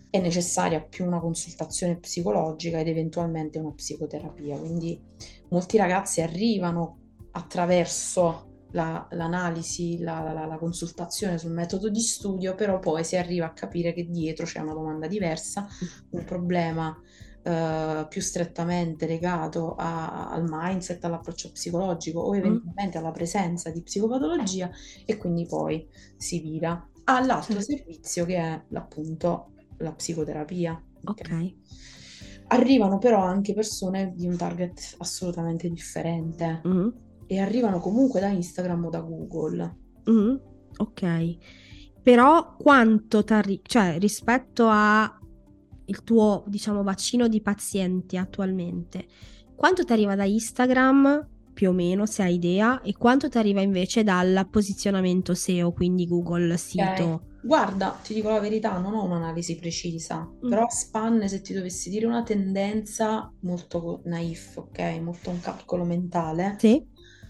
è necessaria più una consultazione psicologica ed eventualmente una psicoterapia. Quindi molti ragazzi arrivano attraverso la- l'analisi, la, la- la consultazione sul metodo di studio, però poi si arriva a capire che dietro c'è una domanda diversa, un problema eh, più strettamente legato a- al mindset, all'approccio psicologico o eventualmente alla presenza di psicopatologia e quindi poi si vira all'altro servizio che è appunto la psicoterapia. ok? Ok. Arrivano però anche persone di un target assolutamente differente Mm, e arrivano comunque da Instagram o da Google. mm, ok. Però quanto t'arri- cioè rispetto a il tuo, diciamo, bacino di pazienti attualmente, quanto ti arriva da Instagram, più o meno, se hai idea, e quanto ti arriva invece dal posizionamento SEO, quindi Google, sito? guarda, ti dico la verità, non ho un'analisi precisa, Mm, però a spanne, se ti dovessi dire una tendenza molto naif, ok, molto un calcolo mentale, Sì,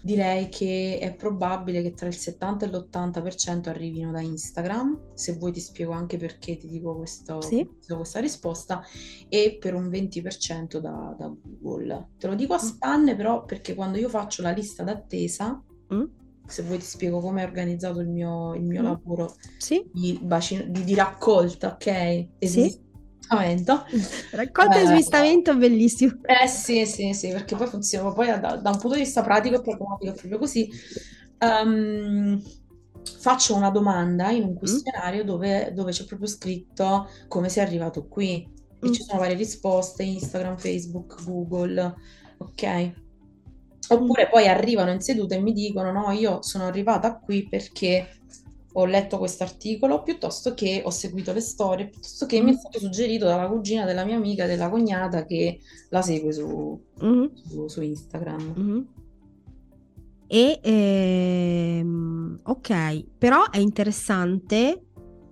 direi che è probabile che tra il 70 e l'80% arrivino da Instagram, se vuoi ti spiego anche perché ti dico questo, sì. questa risposta, e per un 20% da, da Google. Te lo dico a Mm, spanne però perché quando io faccio la lista d'attesa, mm, se vuoi ti spiego come è organizzato il mio, il mio mm. lavoro Sì, di, bacino- di, di raccolta, ok? E di sì. Smistamento. Raccolta e Eh, smistamento, bellissimo. eh sì, sì, sì, perché poi funziona poi da, da un punto di vista pratico e pragmatico, è proprio così. Ehm, faccio una domanda in un Mm, questionario dove, dove c'è proprio scritto come sei arrivato qui e ci mm, sono varie risposte, Instagram, Facebook, Google, ok? mm, Oppure poi arrivano in seduta e mi dicono: No, io sono arrivata qui perché ho letto questo articolo, piuttosto che ho seguito le storie, piuttosto che mi è mm, stato suggerito dalla cugina della mia amica, della cognata che la segue su, mm, su- su Instagram. mm. E ehm, ok, però è interessante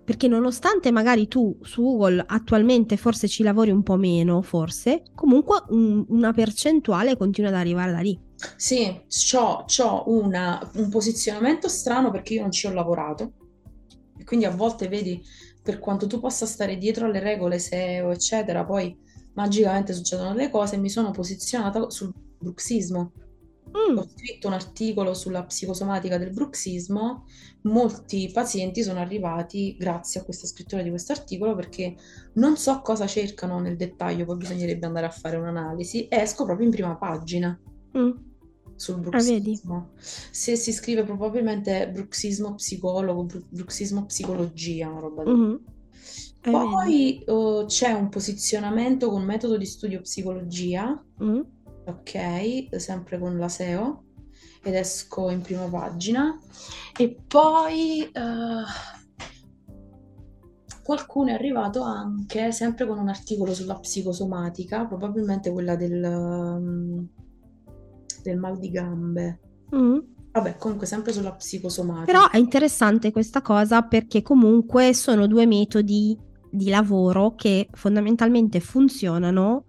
perché nonostante magari tu su Google attualmente forse ci lavori un po' meno, forse, comunque un- una percentuale continua ad arrivare da lì. Sì, una- un posizionamento strano perché io non ci ho lavorato. E quindi a volte vedi, per quanto tu possa stare dietro alle regole SEO, eccetera, poi magicamente succedono delle cose e mi sono posizionata sul bruxismo. Mm, Ho scritto un articolo sulla psicosomatica del bruxismo, molti pazienti sono arrivati grazie a questa scrittura di questo articolo perché non so cosa cercano nel dettaglio, poi bisognerebbe andare a fare un'analisi, esco proprio in prima pagina mm. sul Ah, bruxismo. Se si scrive probabilmente bruxismo psicologo, bru- bruxismo psicologia, una roba del vedi? Poi eh, c'è un posizionamento con metodo di studio psicologia, Mm, ok, sempre con la SEO, ed esco in prima pagina. E poi eh, qualcuno è arrivato anche sempre con un articolo sulla psicosomatica, probabilmente quella del, um, del mal di gambe. mm. Vabbè, comunque sempre sulla psicosomatica. Però è interessante questa cosa perché comunque sono due metodi di lavoro che fondamentalmente funzionano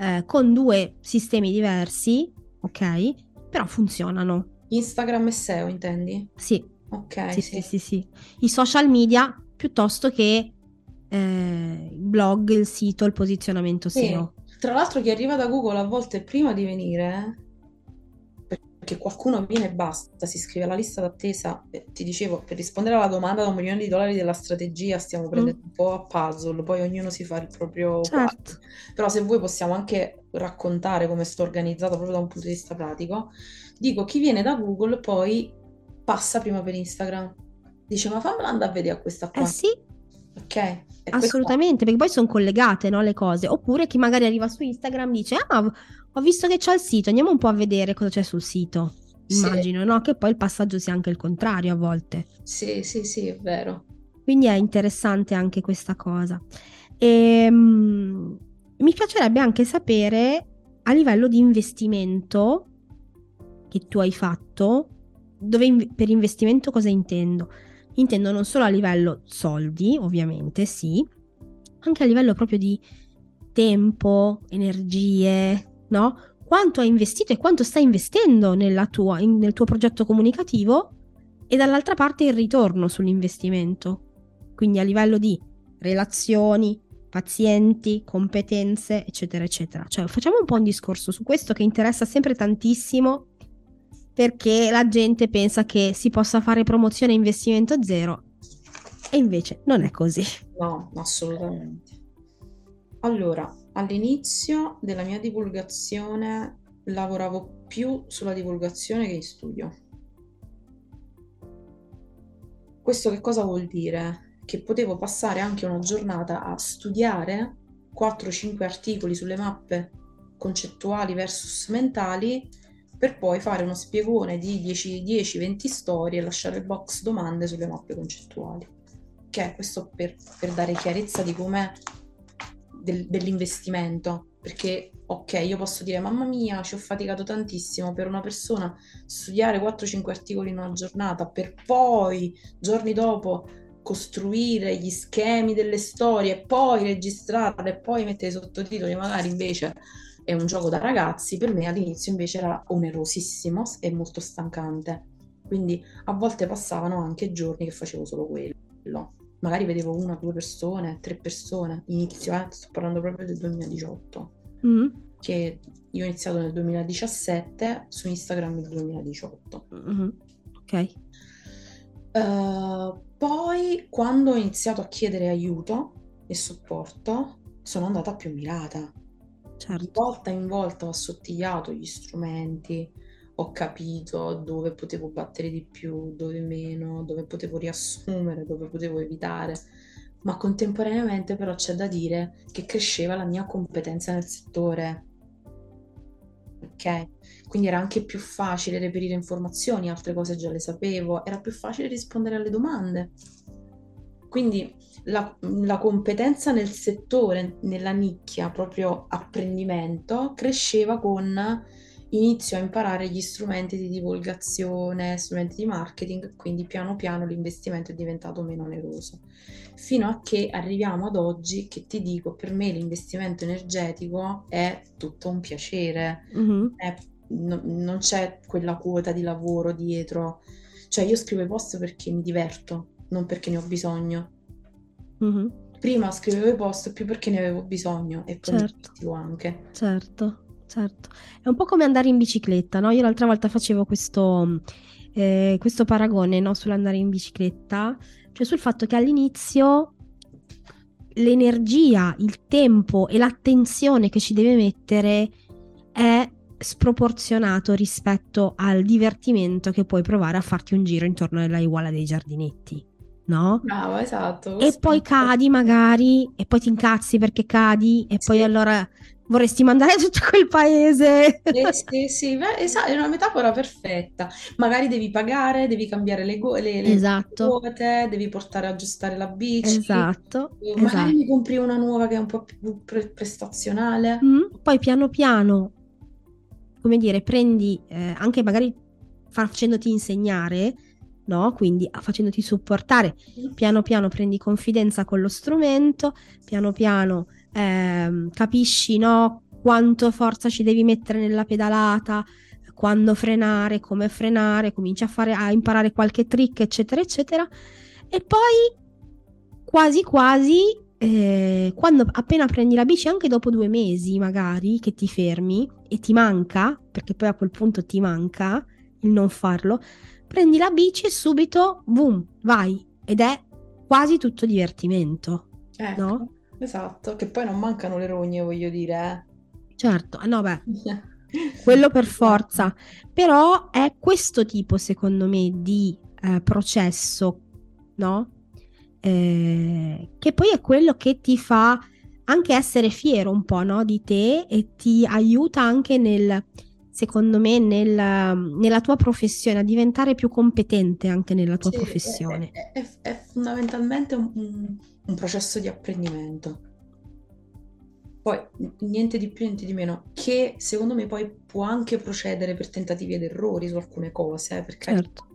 eh, con due sistemi diversi, ok? Però funzionano. Instagram e SEO, intendi? Sì, Ok, sì, sì. sì, sì, sì. I social media piuttosto che eh, il blog, il sito, il posizionamento Sì, SEO. tra l'altro chi arriva da Google a volte prima di venire, perché qualcuno viene e basta, si iscrive alla lista d'attesa, eh, ti dicevo, per rispondere alla domanda da un milione di dollari della strategia stiamo prendendo un po' a puzzle, poi ognuno si fa il proprio. Certo. Però se vuoi possiamo anche raccontare come sto organizzato proprio da un punto di vista pratico. Dico, chi viene da Google poi passa prima per Instagram. Dice, ma fammela andare a vedere a questa Eh qua. sì, Ok? E questa- assolutamente, perché poi sono collegate, no, le cose. Oppure chi magari arriva su Instagram dice, ah, ho visto che c'è il sito, andiamo un po' a vedere cosa c'è sul sito. Sì. Immagino, no? Che poi il passaggio sia anche il contrario a volte. Sì, sì, sì, è vero. Quindi è interessante anche questa cosa. Ehm, mi piacerebbe anche sapere a livello di investimento che tu hai fatto, dove inv- per investimento cosa intendo? Intendo non solo a livello soldi, ovviamente, sì, anche a livello proprio di tempo, energie, no? Quanto hai investito e quanto stai investendo tua- in- nel tuo progetto comunicativo e dall'altra parte il ritorno sull'investimento. Quindi a livello di relazioni, pazienti, competenze, eccetera, eccetera. Cioè, facciamo un po' un discorso su questo che interessa sempre tantissimo perché la gente pensa che si possa fare promozione investimento zero e invece non è così. No, assolutamente. Allora, all'inizio della mia divulgazione lavoravo più sulla divulgazione che in studio. Questo che cosa vuol dire? Che potevo passare anche una giornata a studiare 4-5 articoli sulle mappe concettuali versus mentali per poi fare uno spiegone di 10-20 storie e lasciare il box domande sulle mappe concettuali. È questo per, per dare chiarezza di com'è del, dell'investimento. Perché, ok, io posso dire, mamma mia, ci ho faticato tantissimo per una persona studiare 4-5 articoli in una giornata per poi, giorni dopo, costruire gli schemi delle storie, poi registrarle poi mettere i sottotitoli, magari invece è un gioco da ragazzi, per me all'inizio invece era onerosissimo e molto stancante. Quindi a volte passavano anche giorni che facevo solo quello. Magari vedevo una, due persone, tre persone. Inizio, eh, sto parlando proprio del 2018. Mm. Che io ho iniziato nel 2017, su Instagram nel 2018. Mm-hmm. Ok. Uh, poi, quando ho iniziato a chiedere aiuto e supporto, sono andata più mirata. Certo. Di volta in volta ho assottigliato gli strumenti, ho capito dove potevo battere di più, dove meno, dove potevo riassumere, dove potevo evitare, ma contemporaneamente però c'è da dire che cresceva la mia competenza nel settore. Ok? Quindi era anche più facile reperire informazioni, altre cose già le sapevo, era più facile rispondere alle domande. Quindi la, la, competenza nel settore, nella nicchia, proprio apprendimento, cresceva con inizio a imparare gli strumenti di divulgazione, strumenti di marketing, quindi piano piano l'investimento è diventato meno oneroso. Fino a che arriviamo ad oggi che ti dico, per me l'investimento energetico è tutto un piacere, mm-hmm. è, no, non c'è quella quota di lavoro dietro, cioè io scrivo i post perché mi diverto, non perché ne ho bisogno Mm-hmm. Prima scrivevo i post più perché ne avevo bisogno e poi certo. anche. Certo, certo. È un po' come andare in bicicletta, no? Io l'altra volta facevo questo, eh, questo paragone, no? Sull'andare in bicicletta, cioè sul fatto che all'inizio l'energia, il tempo e l'attenzione che ci deve mettere è sproporzionato rispetto al divertimento che puoi provare a farti un giro intorno alla iguala dei giardinetti no? Bravo, esatto. E poi cadi magari, e poi ti incazzi perché cadi, e poi allora vorresti mandare tutto quel paese. Eh, sì, sì, esatto, è una metafora perfetta. Magari devi pagare, devi cambiare le, go- le, le esatto. quote, devi portare a aggiustare la bici. Esatto. Magari esatto. compri una nuova che è un po' più pre- prestazionale. Mm, poi piano piano, come dire, prendi eh, anche magari facendoti insegnare no? Quindi facendoti supportare, piano piano prendi confidenza con lo strumento, piano piano eh, capisci, no? Quanto forza ci devi mettere nella pedalata, quando frenare, come frenare, cominci a, fare, a imparare qualche trick, eccetera, eccetera. E poi quasi quasi, eh, quando appena prendi la bici, anche dopo due mesi magari che ti fermi e ti manca, perché poi a quel punto ti manca il non farlo, prendi la bici e subito, boom, vai. Ed è quasi tutto divertimento. Ecco, no? Esatto, che poi non mancano le rogne, voglio dire. Eh. Certo, ah, no, beh, quello per forza. Però è questo tipo, secondo me, di eh, processo, no? Eh, che poi è quello che ti fa anche essere fiero un po', no? Di te e ti aiuta anche nel secondo me, nel, nella tua professione, a diventare più competente anche nella tua sì, professione. È, è, è fondamentalmente un, un, processo di apprendimento. Poi niente di più, niente di meno, che secondo me poi può anche procedere per tentativi ed errori su alcune cose, eh, perché certo.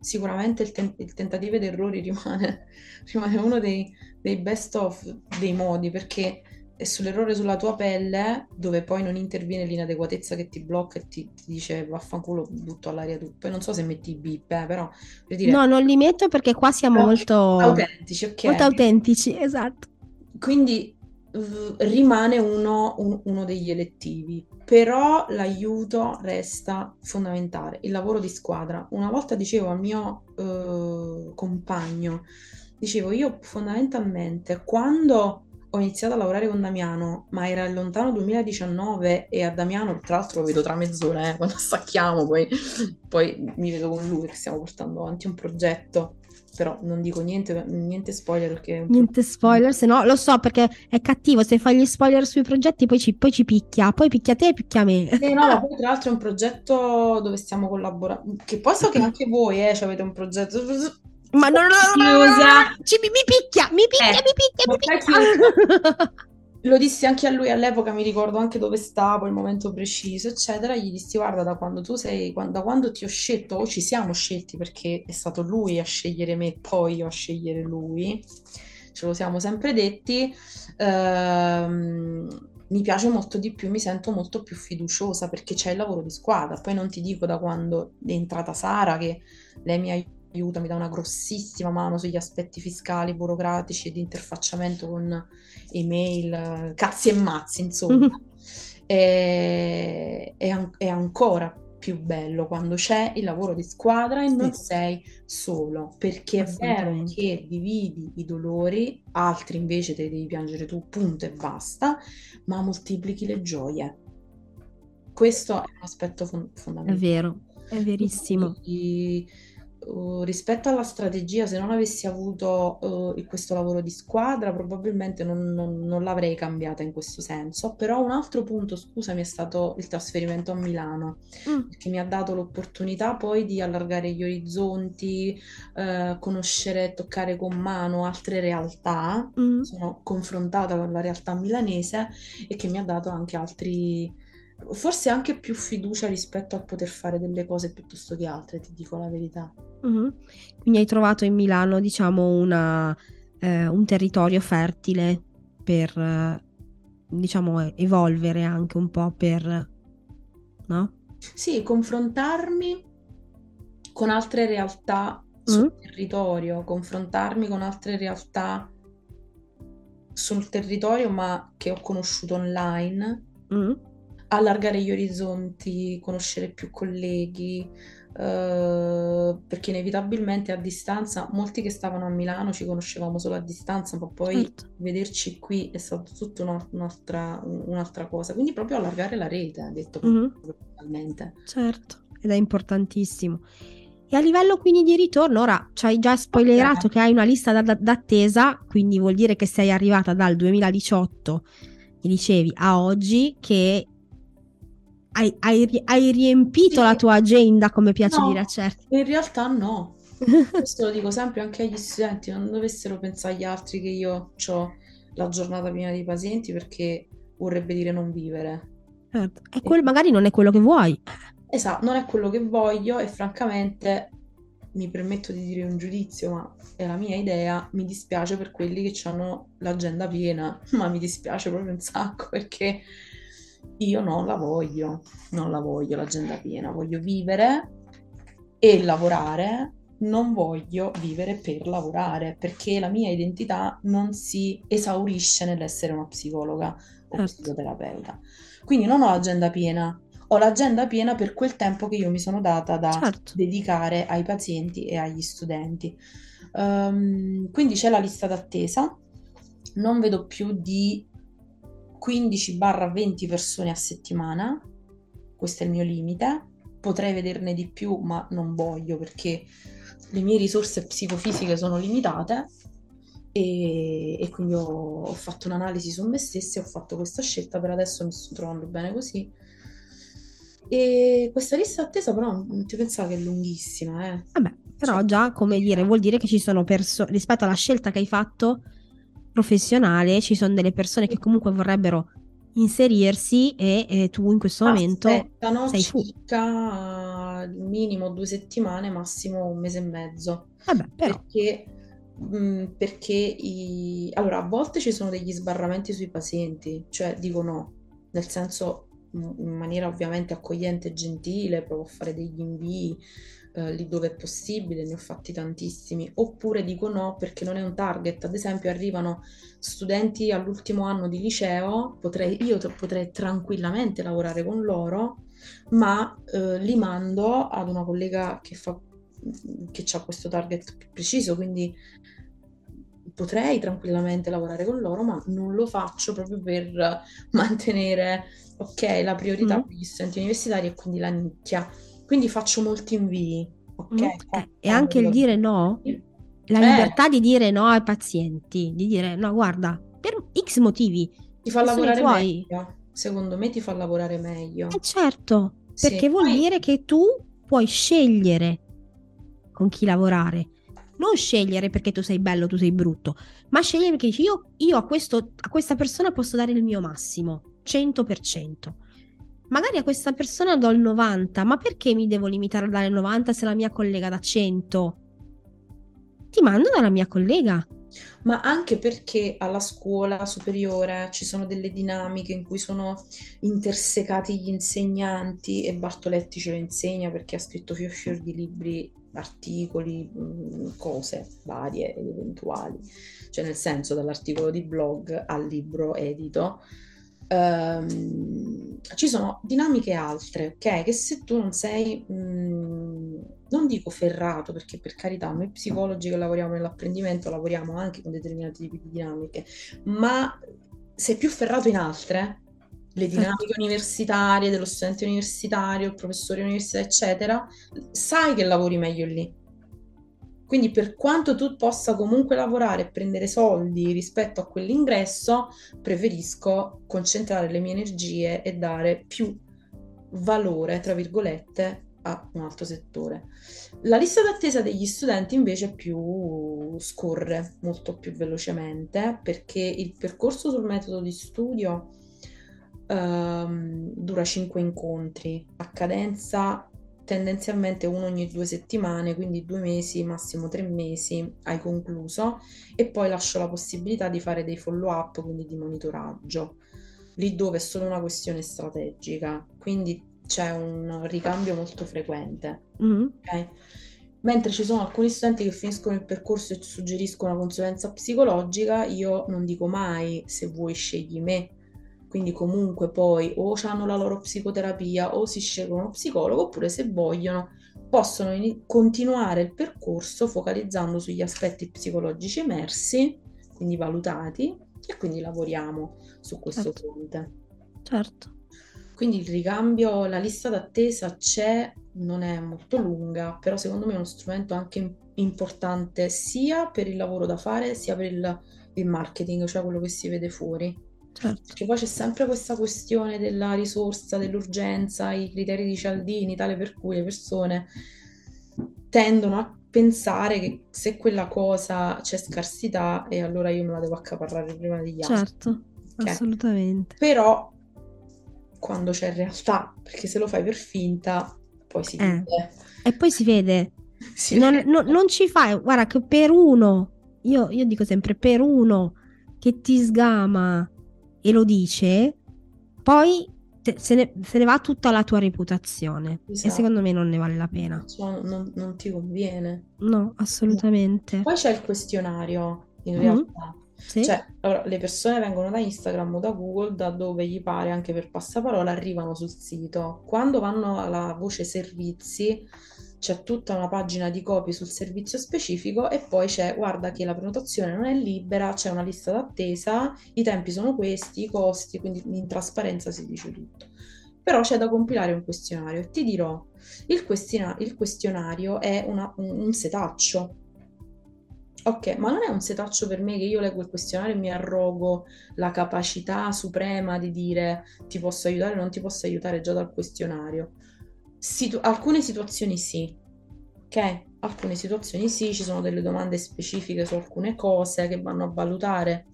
sicuramente il, ten- il, tentativo ed errori rimane, rimane uno dei, dei best of dei modi, perché e sull'errore sulla tua pelle, dove poi non interviene l'inadeguatezza che ti blocca e ti, ti dice vaffanculo, butto all'aria tutto. Poi non so se metti i bip, eh, però per dire... No, non li metto perché qua siamo molto autentici, ok? Molto autentici, esatto. Quindi v- rimane uno, un, uno, degli elettivi, però l'aiuto resta fondamentale. Il lavoro di squadra. Una volta dicevo al mio uh, compagno, dicevo io fondamentalmente quando ho iniziato a lavorare con Damiano, ma era il lontano 2019 e a Damiano, tra l'altro, lo vedo tra mezz'ora, eh, quando stacchiamo, poi, poi mi vedo con lui perché stiamo portando avanti un progetto però non dico niente, niente spoiler perché... Niente spoiler, se no lo so perché è cattivo, se fai gli spoiler sui progetti poi ci, poi ci picchia, poi picchia te e picchia me. Eh, no, ma poi tra l'altro è un progetto dove stiamo collaborando, che poi so che anche voi eh, avete un progetto... Ma no, no, no, no, no, no, ci, mi, mi picchia, mi picchia, Eh, mi picchia, mi picchia. Lo dissi anche a lui all'epoca, mi ricordo anche dove stavo, il momento preciso, eccetera. Gli dissi: Guarda, da quando tu sei, da quando ti ho scelto, o ci siamo scelti perché è stato lui a scegliere me, poi io a scegliere lui, ce lo siamo sempre detti. ehm, mi piace molto di più, mi sento molto più fiduciosa perché c'è il lavoro di squadra. Poi non ti dico da quando è entrata Sara che lei mi aiuta, mi dà una grossissima mano sugli aspetti fiscali, burocratici e di interfacciamento con email, cazzi e mazzi, insomma. E- È, an- è ancora più bello quando c'è il lavoro di squadra e non Sì. sei solo, perché è vero che dividi i dolori, altri invece te li devi piangere tu, punto e basta, ma moltiplichi le gioie. Questo è un aspetto fon- È fondamentale. vero, è verissimo. Quindi, uh, rispetto alla strategia, se non avessi avuto uh, questo lavoro di squadra, probabilmente non, non- non l'avrei cambiata in questo senso. Però un altro punto, scusami, è stato il trasferimento a Milano, Mm, perché mi ha dato l'opportunità poi di allargare gli orizzonti, eh, conoscere, toccare con mano altre realtà. mm. Sono confrontata con la realtà milanese e che mi ha dato anche altri Forse anche più fiducia rispetto a poter fare delle cose piuttosto che altre, ti dico la verità. Mhm. Quindi hai trovato in Milano, diciamo, una, eh, un territorio fertile per, eh, diciamo, evolvere anche un po' per, no? Sì, confrontarmi con altre realtà sul Mm? territorio, confrontarmi con altre realtà sul territorio, ma che ho conosciuto online, Mm? Allargare gli orizzonti, conoscere più colleghi, eh, perché inevitabilmente a distanza, molti che stavano a Milano ci conoscevamo solo a distanza, ma poi Certo. vederci qui è stato tutta una- un'altra, un'altra cosa. Quindi proprio allargare la rete, detto Mhm. principalmente. Certo, ed è importantissimo. E a livello quindi di ritorno, ora ci hai già spoilerato Ok. che hai una lista da- da- d'attesa, quindi vuol dire che sei arrivata dal 2018, mi dicevi, a oggi, che hai, hai hai riempito Sì. la tua agenda, come piace No, dire a certi. in realtà no. Questo lo dico sempre anche agli studenti, non dovessero pensare agli altri che io ho la giornata piena di pazienti perché vorrebbe dire non vivere. Certo. E quello magari non è quello che vuoi. Esatto, non è quello che voglio e francamente mi permetto di dire un giudizio, ma è la mia idea. Mi dispiace per quelli che hanno l'agenda piena, ma mi dispiace proprio un sacco perché io non la voglio, non la voglio l'agenda piena, voglio vivere e lavorare, non voglio vivere per lavorare perché la mia identità non si esaurisce nell'essere una psicologa o Certo. psicoterapeuta. Quindi non ho l'agenda piena, ho l'agenda piena per quel tempo che io mi sono data da Certo. dedicare ai pazienti e agli studenti. Ehm, quindi c'è la lista d'attesa, non vedo più di 15-20 persone a settimana, questo è il mio limite. Potrei vederne di più, ma non voglio perché le mie risorse psicofisiche sono limitate e, e quindi ho, ho fatto un'analisi su me stessa e ho fatto questa scelta. Per adesso mi sto trovando bene così. E questa lista d'attesa però non ti pensare che è lunghissima, eh. Vabbè, però Cioè, già, come dire, vuol dire che ci sono persone, rispetto alla scelta che hai fatto professionale, ci sono delle persone che comunque vorrebbero inserirsi e, e tu in questo momento aspettano sei fu. circa eh, minimo due settimane, massimo un mese e mezzo. Vabbè, Perché, mh, perché i... allora, a volte ci sono degli sbarramenti sui pazienti, cioè dico no, nel senso mh, in maniera ovviamente accogliente e gentile, provo a fare degli invii eh, lì dove è possibile, ne ho fatti tantissimi, oppure dico no perché non è un target, ad esempio arrivano studenti all'ultimo anno di liceo, potrei, io t- potrei tranquillamente lavorare con loro, ma eh, li mando ad una collega che fa che ha questo target più preciso, quindi potrei tranquillamente lavorare con loro, ma non lo faccio proprio per mantenere, ok, la priorità Mm. per gli studenti universitari e quindi la nicchia. Quindi faccio molti invii, ok? Mm. E anche il dire no, la Eh. libertà di dire no ai pazienti, di dire no, guarda, per X motivi, Ti fa lavorare meglio. Secondo me ti fa lavorare meglio. Eh certo, Sì, perché vuol poi- dire che tu puoi scegliere con chi lavorare. Non scegliere perché tu sei bello, tu sei brutto, ma scegliere perché io, io a, questo, a questa persona posso dare il mio massimo, 100%. Magari a questa persona do il 90, ma perché mi devo limitare a dare il 90 se la mia collega dà 100? Ti mando dalla mia collega. Ma anche perché alla scuola superiore ci sono delle dinamiche in cui sono intersecati gli insegnanti e Bartoletti ce lo insegna perché ha scritto fior fior di libri, articoli, mh, cose varie ed eventuali. Cioè nel senso dall'articolo di blog al libro edito. Ehm, ci sono dinamiche altre, ok? Che se tu non sei, mh, non dico ferrato, perché per carità, noi psicologi che lavoriamo nell'apprendimento lavoriamo anche con determinati tipi di dinamiche, ma sei più ferrato in altre, le dinamiche universitarie, dello studente universitario, il professore universitario, eccetera, sai che lavori meglio lì. Quindi per quanto tu possa comunque lavorare e prendere soldi rispetto a quell'ingresso, preferisco concentrare le mie energie e dare più valore, tra virgolette, a un altro settore. La lista d'attesa degli studenti invece più scorre molto più velocemente perché il percorso sul metodo di studio ehm, dura 5 incontri a cadenza tendenzialmente uno ogni due settimane, quindi due mesi, massimo tre mesi, hai concluso e poi lascio la possibilità di fare dei follow up, quindi di monitoraggio, lì dove è solo una questione strategica, quindi c'è un ricambio molto frequente. Mm. ok? Mentre ci sono alcuni studenti che finiscono il percorso e suggeriscono una consulenza psicologica, io non dico mai se vuoi scegli me, quindi comunque poi o hanno la loro psicoterapia o si scelgono uno psicologo, oppure se vogliono possono ini- continuare il percorso focalizzando sugli aspetti psicologici emersi, quindi valutati, e quindi lavoriamo su questo Certo. fronte. Certo. Quindi il ricambio, la lista d'attesa c'è, non è molto lunga, però secondo me è uno strumento anche im- importante sia per il lavoro da fare, sia per il, il marketing, cioè quello che si vede fuori. Certo. Perché poi c'è sempre questa questione della risorsa, dell'urgenza, i criteri di Cialdini, tale per cui le persone tendono a pensare che se quella cosa c'è scarsità e allora io me la devo accaparrare prima degli altri. Certo, Ok? assolutamente. Però quando c'è realtà, perché se lo fai per finta, poi si Eh. vede. E poi si vede, Si non, vede. no- non ci fai, guarda che per uno, io, io dico sempre, per uno che ti sgama e lo dice, poi se, ne, se ne va tutta la tua reputazione. E Esatto. secondo me non ne vale la pena. Cioè, non, non ti conviene. No, assolutamente. Poi c'è il questionario, in Mhm. realtà. Sì, Cioè, allora, le persone vengono da Instagram o da Google, da dove gli pare, anche per passaparola, arrivano sul sito. Quando vanno alla voce servizi, c'è tutta una pagina di copy sul servizio specifico e poi c'è, guarda che la prenotazione non è libera, c'è una lista d'attesa, i tempi sono questi, i costi, quindi in trasparenza si dice tutto. Però c'è da compilare un questionario ti dirò, il, questina- il questionario è una- un, un setaccio. Ok, ma non è un setaccio per me che io leggo il questionario e mi arrogo la capacità suprema di dire ti posso aiutare o non ti posso aiutare già dal questionario. Situ- alcune situazioni sì, ok? Alcune situazioni sì, ci sono delle domande specifiche su alcune cose che vanno a valutare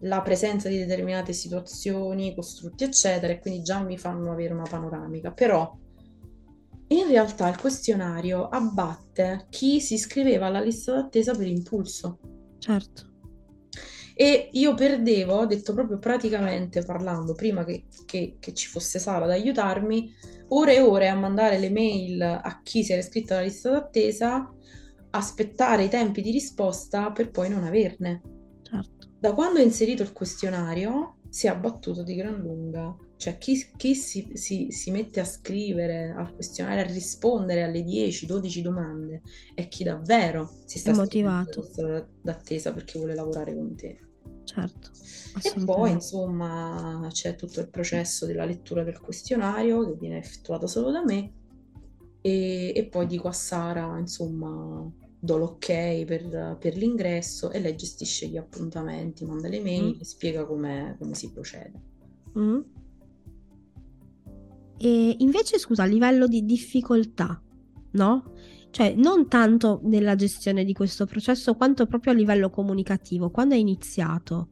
la presenza di determinate situazioni, costrutti, eccetera, e quindi già mi fanno avere una panoramica. Però in realtà il questionario abbatte chi si iscriveva alla lista d'attesa per impulso. certo. E io perdevo, ho detto proprio praticamente parlando, prima che, che- che ci fosse Sara ad aiutarmi, ore e ore a mandare le mail a chi si era iscritto alla lista d'attesa, aspettare i tempi di risposta per poi non averne. Certo. Da quando ho inserito il questionario si è abbattuto di gran lunga Cioè, chi, chi si, si, si, mette a scrivere, a questionare, a rispondere alle 10-12 domande è chi davvero si sta motivato d'attesa perché vuole lavorare con te. Certo. E poi, insomma, c'è tutto il processo della lettura del questionario che viene effettuato solo da me e, e poi dico a Sara, insomma, do l'ok per, per, l'ingresso e lei gestisce gli appuntamenti, manda le mail mm. e spiega come si procede. Mm. E invece, scusa, a livello di difficoltà, no? Cioè, non tanto nella gestione di questo processo, quanto proprio a livello comunicativo. Quando hai iniziato,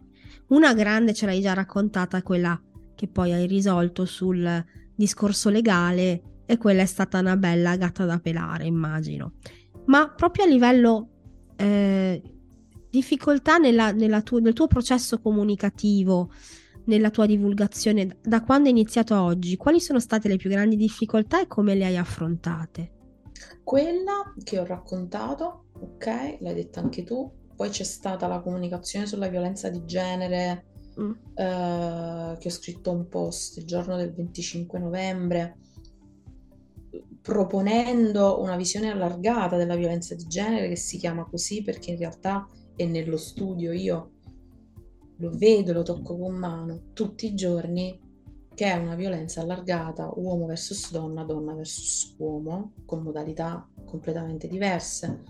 una grande ce l'hai già raccontata, quella che poi hai risolto sul discorso legale, e quella è stata una bella gatta da pelare, immagino. Ma proprio a livello eh, difficoltà nella, nella tu- nel tuo processo comunicativo, nella tua divulgazione, da quando è iniziato a oggi, quali sono state le più grandi difficoltà e come le hai affrontate? Quella che ho raccontato, ok, l'hai detta anche tu, poi c'è stata la comunicazione sulla violenza di genere, mm. eh, che ho scritto un post il giorno del 25 novembre, proponendo una visione allargata della violenza di genere che si chiama così perché in realtà è nello studio. Io lo vedo, lo tocco con mano tutti i giorni, che è una violenza allargata uomo versus donna, donna versus uomo, con modalità completamente diverse.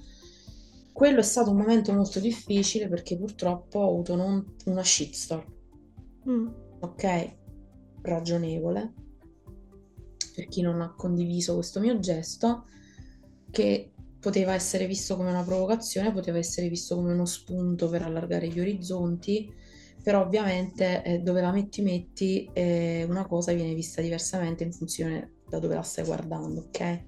Quello è stato un momento molto difficile perché purtroppo ho avuto non una shitstorm, mm. ok? Ragionevole, per chi non ha condiviso questo mio gesto, che poteva essere visto come una provocazione, poteva essere visto come uno spunto per allargare gli orizzonti, però ovviamente eh, dove la metti metti eh, una cosa viene vista diversamente in funzione da dove la stai guardando, ok?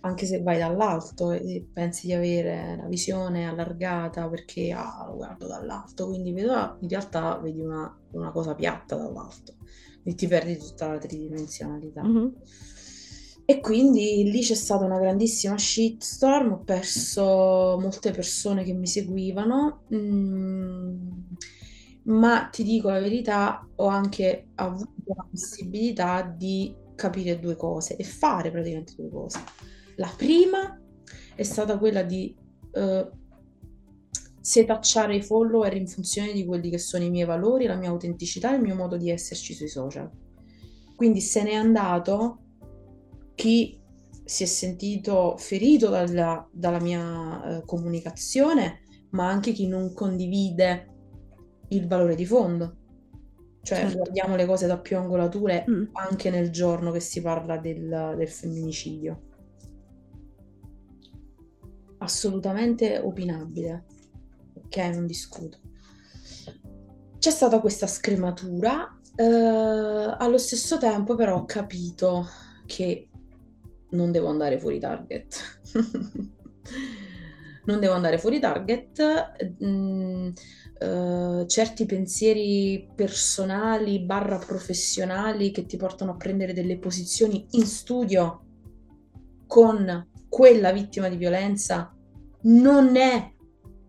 Anche se vai dall'alto e pensi di avere la visione allargata perché ah, lo guardo dall'alto, quindi vedo, in realtà vedi una, una cosa piatta dall'alto e ti perdi tutta la tridimensionalità. Mm-hmm. E quindi lì c'è stata una grandissima shitstorm, ho perso molte persone che mi seguivano. Mm, ma ti dico la verità, ho anche avuto la possibilità di capire due cose e fare praticamente due cose. La prima è stata quella di uh, setacciare i follower in funzione di quelli che sono i miei valori, la mia autenticità e il mio modo di esserci sui social. Quindi se n'è andato chi si è sentito ferito dalla, dalla mia uh, comunicazione, ma anche chi non condivide il valore di fondo. Cioè, certo. guardiamo le cose da più angolature mm. anche nel giorno che si parla del, del femminicidio. Assolutamente opinabile. Ok, non discuto. C'è stata questa scrematura, eh, allo stesso tempo però ho capito che non devo andare fuori target. non devo andare fuori target. Mm, uh, certi pensieri personali barra professionali che ti portano a prendere delle posizioni in studio con quella vittima di violenza non è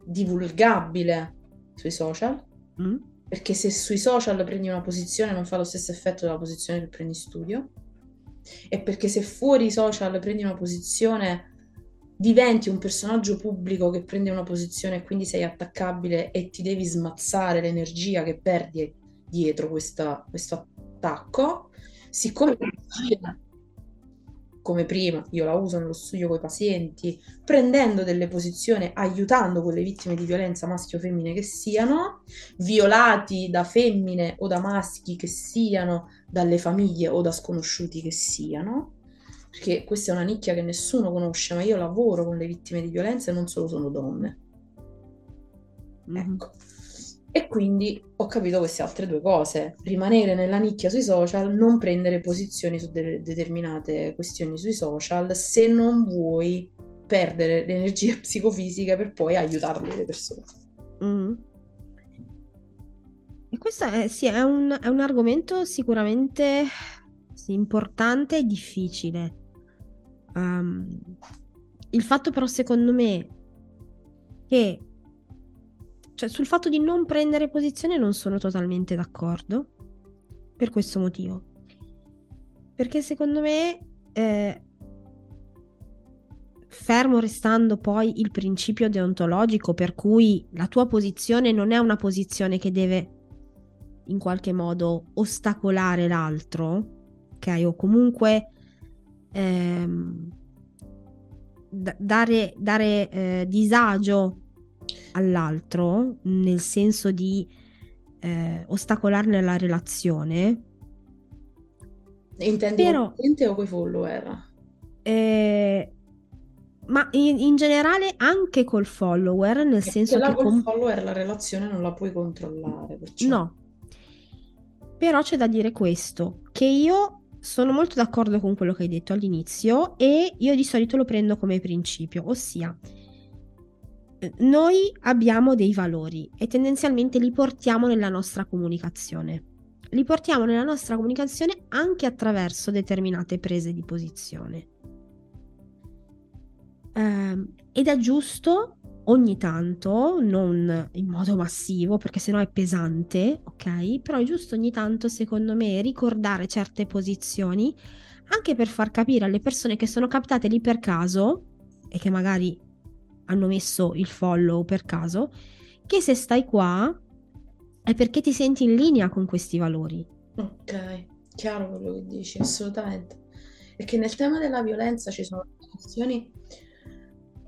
divulgabile sui social mm. perché se sui social prendi una posizione non fa lo stesso effetto della posizione che prendi in studio e perché se fuori social prendi una posizione diventi un personaggio pubblico che prende una posizione e quindi sei attaccabile e ti devi smazzare l'energia che perdi dietro questa, questo attacco, siccome come prima io la uso nello studio con i pazienti, prendendo delle posizioni, aiutando quelle vittime di violenza maschio o femmine che siano, violati da femmine o da maschi che siano, dalle famiglie o da sconosciuti che siano, perché questa è una nicchia che nessuno conosce, ma io lavoro con le vittime di violenza e non solo sono donne. Mm-hmm. Ecco. E quindi ho capito queste altre due cose. Rimanere nella nicchia sui social, non prendere posizioni su de- determinate questioni sui social se non vuoi perdere l'energia psicofisica per poi aiutarle le persone. Mm. E questo è, sì, è, un, è un argomento sicuramente sì, importante e difficile. Um, il fatto però secondo me che cioè sul fatto di non prendere posizione non sono totalmente d'accordo per questo motivo. Perché secondo me, eh, fermo restando poi il principio deontologico per cui la tua posizione non è una posizione che deve in qualche modo ostacolare l'altro, ok? O comunque ehm, d- dare, dare eh, disagio all'altro nel senso di eh, ostacolarne la relazione. Intendi Però, con o coi follower? Eh, ma in, in, generale anche col follower, nel Perché senso che... Col com- follower la relazione non la puoi controllare. Perciò... No. Però c'è da dire questo, che io sono molto d'accordo con quello che hai detto all'inizio e io di solito lo prendo come principio, ossia noi abbiamo dei valori e tendenzialmente li portiamo nella nostra comunicazione. Li portiamo nella nostra comunicazione anche attraverso determinate prese di posizione. Eh, ed è giusto ogni tanto, non in modo massivo, perché sennò è pesante, ok? Però è giusto ogni tanto, secondo me, ricordare certe posizioni anche per far capire alle persone che sono captate lì per caso e che magari hanno messo il follow per caso, che se stai qua è perché ti senti in linea con questi valori. Ok, chiaro quello che dici, assolutamente. Perché nel tema della violenza ci sono questioni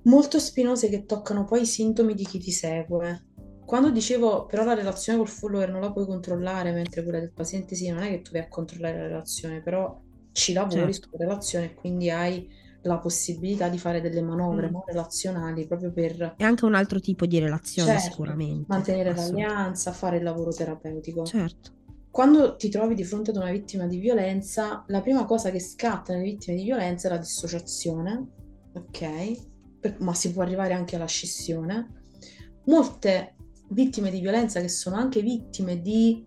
molto spinose che toccano poi i sintomi di chi ti segue. Quando dicevo però la relazione col follower non la puoi controllare, mentre quella del paziente sì, non è che tu vai a controllare la relazione, però ci lavori certo. sulla relazione e quindi hai la possibilità di fare delle manovre mm. relazionali proprio per... È anche un altro tipo di relazione certo, sicuramente. Mantenere l'alleanza, fare il lavoro terapeutico. Certo. Quando ti trovi di fronte ad una vittima di violenza, la prima cosa che scatta nelle vittime di violenza è la dissociazione, ok? Ma si può arrivare anche alla scissione. Molte vittime di violenza che sono anche vittime di,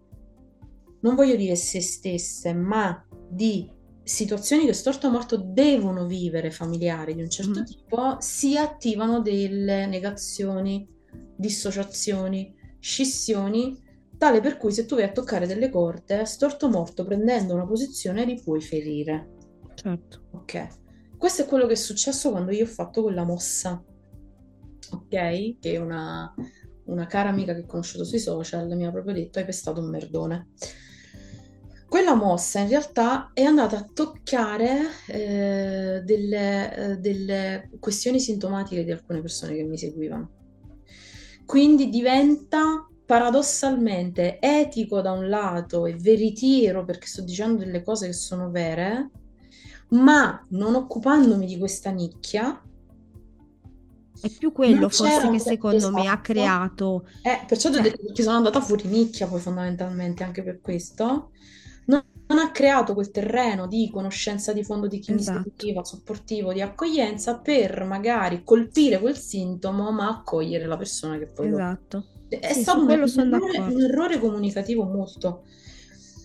non voglio dire se stesse, ma di situazioni che storto o morto devono vivere familiari di un certo mm. tipo, si attivano delle negazioni, dissociazioni, scissioni, tale per cui se tu vai a toccare delle corde, storto o morto prendendo una posizione li puoi ferire. Certo. Ok. Questo è quello che è successo quando io ho fatto quella mossa, ok? Che una, una cara amica che ho conosciuto sui social mi ha proprio detto hai pestato un merdone. Quella mossa in realtà è andata a toccare eh, delle, eh, delle questioni sintomatiche di alcune persone che mi seguivano. Quindi diventa paradossalmente etico da un lato e veritiero perché sto dicendo delle cose che sono vere, ma non occupandomi di questa nicchia è più quello forse che secondo esatto. me ha creato eh, perciò cioè detto che sono andata fuori nicchia poi fondamentalmente anche per questo. Non, non, ha creato quel terreno di conoscenza di fondo di chi esatto. mi seguiva, supportivo, di accoglienza per magari colpire quel sintomo ma accogliere la persona che poi esatto. Lo... è sì, stato un, errore, un errore comunicativo molto.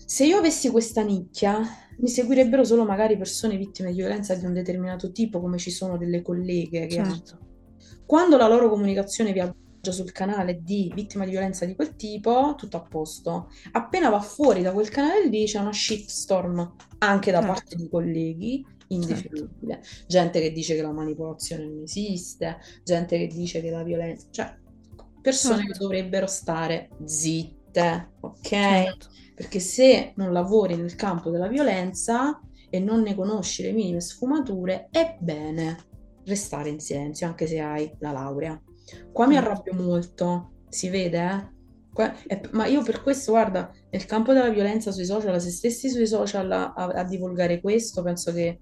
Se io avessi questa nicchia mi seguirebbero solo magari persone vittime di violenza di un determinato tipo, come ci sono delle colleghe che certo. Quando la loro comunicazione viaggia sul canale di vittima di violenza di quel tipo, tutto a posto. Appena va fuori da quel canale lì c'è una shitstorm anche da certo. parte di colleghi indefinibile. Certo. Gente che dice che la manipolazione non esiste, gente che dice che la violenza, cioè persone certo. che dovrebbero stare zitte, ok? Perché se non lavori nel campo della violenza e non ne conosci le minime sfumature, è bene restare in silenzio, anche se hai la laurea. Qua mi arrabbio molto, si vede, eh? Qua, eh, ma io per questo, guarda, nel campo della violenza sui social, se stessi sui social a, a divulgare questo, penso che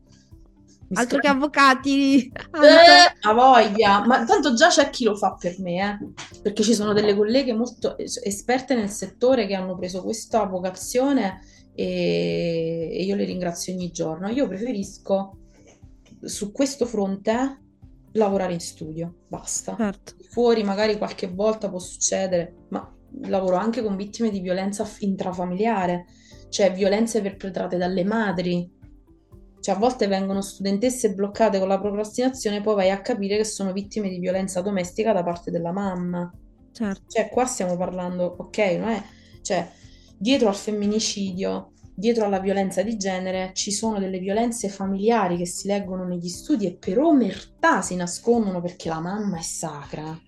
Altro che avvocati. Eh, a voglia, ma tanto già c'è chi lo fa per me, eh? perché ci sono delle colleghe molto esperte nel settore che hanno preso questa vocazione e, e io le ringrazio ogni giorno. Io preferisco su questo fronte lavorare in studio, basta. Certo. Fuori magari qualche volta può succedere, ma lavoro anche con vittime di violenza intrafamiliare, cioè violenze perpetrate dalle madri cioè a volte vengono studentesse bloccate con la procrastinazione, poi vai a capire che sono vittime di violenza domestica da parte della mamma. Certo. Cioè qua stiamo parlando, ok, non è... Cioè, dietro al femminicidio dietro alla violenza di genere ci sono delle violenze familiari che si leggono negli studi e per omertà si nascondono perché la mamma è sacra.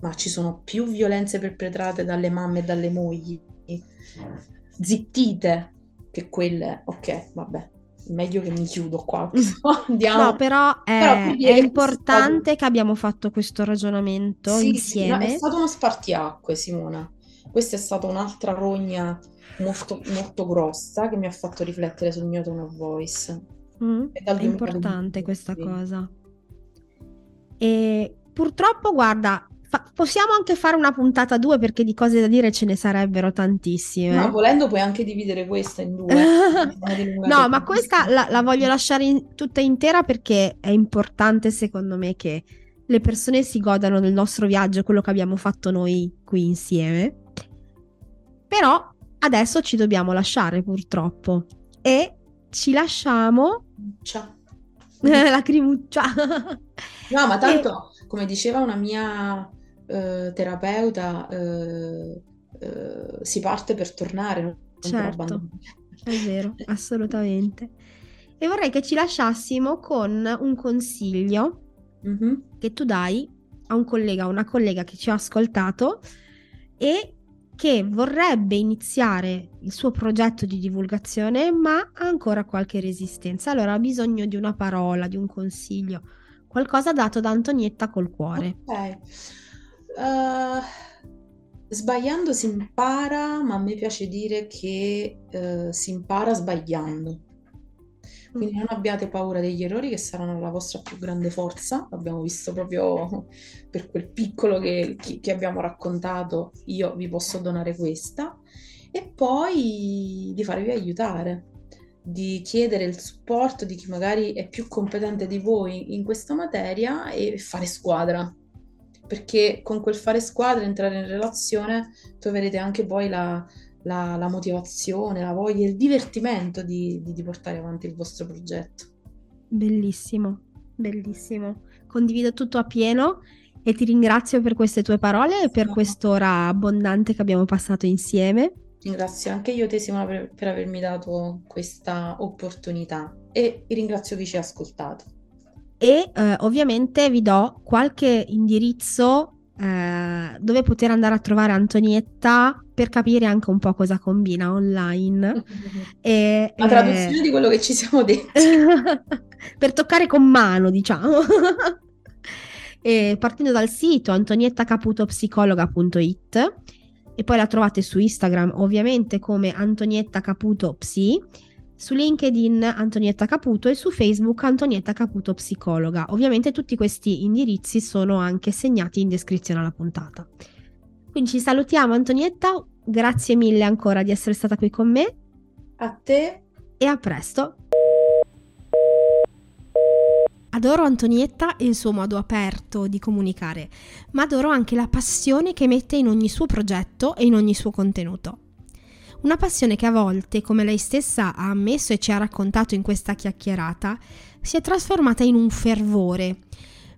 Ma ci sono più violenze perpetrate dalle mamme e dalle mogli zittite che quelle. Ok, vabbè, meglio che mi chiudo qua. Andiamo. No, però è, però è importante stato... che abbiamo fatto questo ragionamento sì, insieme. Sì, è stato uno spartiacque, Simona. Questa è stata un'altra rogna molto, molto grossa che mi ha fatto riflettere sul mio tone of voice. Mm, è importante questa cosa. E purtroppo, guarda, fa- possiamo anche fare una puntata due perché di cose da dire ce ne sarebbero tantissime. No, volendo puoi anche dividere questa in due. no, ma questa la, la voglio lasciare in, tutta intera perché è importante secondo me che le persone si godano del nostro viaggio, quello che abbiamo fatto noi qui insieme. Però adesso ci dobbiamo lasciare purtroppo e ci lasciamo Ciao. la crimuccia no ma tanto e... come diceva una mia eh, terapeuta eh, eh, si parte per tornare non certo è vero assolutamente e vorrei che ci lasciassimo con un consiglio mm-hmm. che tu dai a un collega, a una collega che ci ha ascoltato e che vorrebbe iniziare il suo progetto di divulgazione ma ha ancora qualche resistenza. Allora ha bisogno di una parola, di un consiglio, qualcosa dato da Antonietta col cuore. Ok. Uh, sbagliando si impara, ma a me piace dire che uh, si impara sbagliando. Quindi non abbiate paura degli errori che saranno la vostra più grande forza. L'abbiamo visto proprio per quel piccolo che, che abbiamo raccontato. Io vi posso donare questa. E poi di farvi aiutare, di chiedere il supporto di chi magari è più competente di voi in questa materia e fare squadra. Perché con quel fare squadra, entrare in relazione, troverete anche poi la, la, la motivazione, la voglia, il divertimento di, di, di portare avanti il vostro progetto. Bellissimo, bellissimo. Condivido tutto a pieno e ti ringrazio per queste tue parole e per quest'ora abbondante che abbiamo passato insieme. Ringrazio anche io te Simona per, per avermi dato questa opportunità e ringrazio chi ci ha ascoltato. E eh, ovviamente vi do qualche indirizzo eh, dove poter andare a trovare Antonietta per capire anche un po' cosa combina online. e, La traduzione eh... di quello che ci siamo detti. per toccare con mano, diciamo. e partendo dal sito antoniettacaputopsicologa.it e poi la trovate su Instagram ovviamente come Antonietta Caputo Psi su LinkedIn Antonietta Caputo e su Facebook Antonietta Caputo Psicologa. Ovviamente tutti questi indirizzi sono anche segnati in descrizione alla puntata. Quindi ci salutiamo Antonietta, grazie mille ancora di essere stata qui con me. A te. E a presto. Adoro Antonietta e il suo modo aperto di comunicare, ma adoro anche la passione che mette in ogni suo progetto e in ogni suo contenuto. Una passione che a volte, come lei stessa ha ammesso e ci ha raccontato in questa chiacchierata, si è trasformata in un fervore,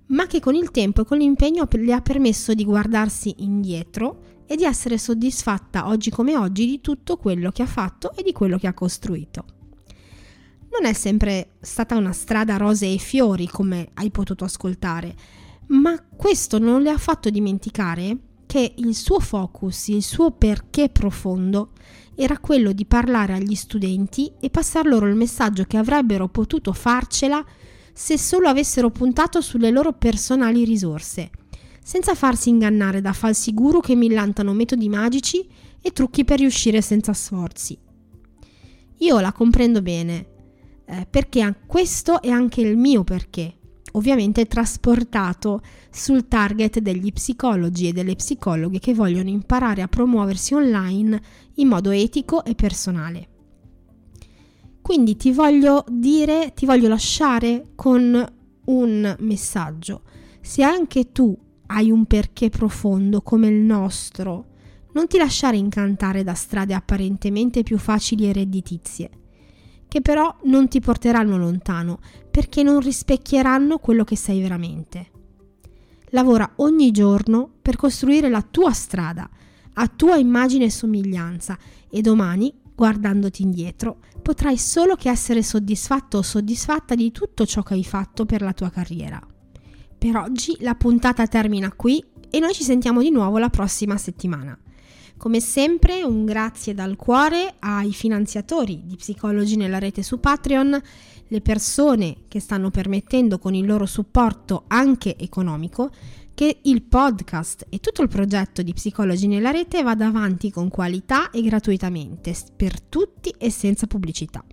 ma che con il tempo e con l'impegno le ha permesso di guardarsi indietro e di essere soddisfatta oggi come oggi di tutto quello che ha fatto e di quello che ha costruito. Non è sempre stata una strada rose e fiori come hai potuto ascoltare, ma questo non le ha fatto dimenticare che il suo focus, il suo perché profondo era quello di parlare agli studenti e passar loro il messaggio che avrebbero potuto farcela se solo avessero puntato sulle loro personali risorse, senza farsi ingannare da falsi guru che millantano metodi magici e trucchi per riuscire senza sforzi. Io la comprendo bene, eh, perché questo è anche il mio perché, ovviamente trasportato sul target degli psicologi e delle psicologhe che vogliono imparare a promuoversi online in modo etico e personale. Quindi ti voglio dire, ti voglio lasciare con un messaggio. Se anche tu hai un perché profondo come il nostro, non ti lasciare incantare da strade apparentemente più facili e redditizie che però non ti porteranno lontano perché non rispecchieranno quello che sei veramente. Lavora ogni giorno per costruire la tua strada, a tua immagine e somiglianza e domani guardandoti indietro, potrai solo che essere soddisfatto o soddisfatta di tutto ciò che hai fatto per la tua carriera. Per oggi la puntata termina qui e noi ci sentiamo di nuovo la prossima settimana. Come sempre un grazie dal cuore ai finanziatori di Psicologi nella rete su Patreon, le persone che stanno permettendo con il loro supporto anche economico che il podcast e tutto il progetto di Psicologi nella rete vada avanti con qualità e gratuitamente per tutti e senza pubblicità.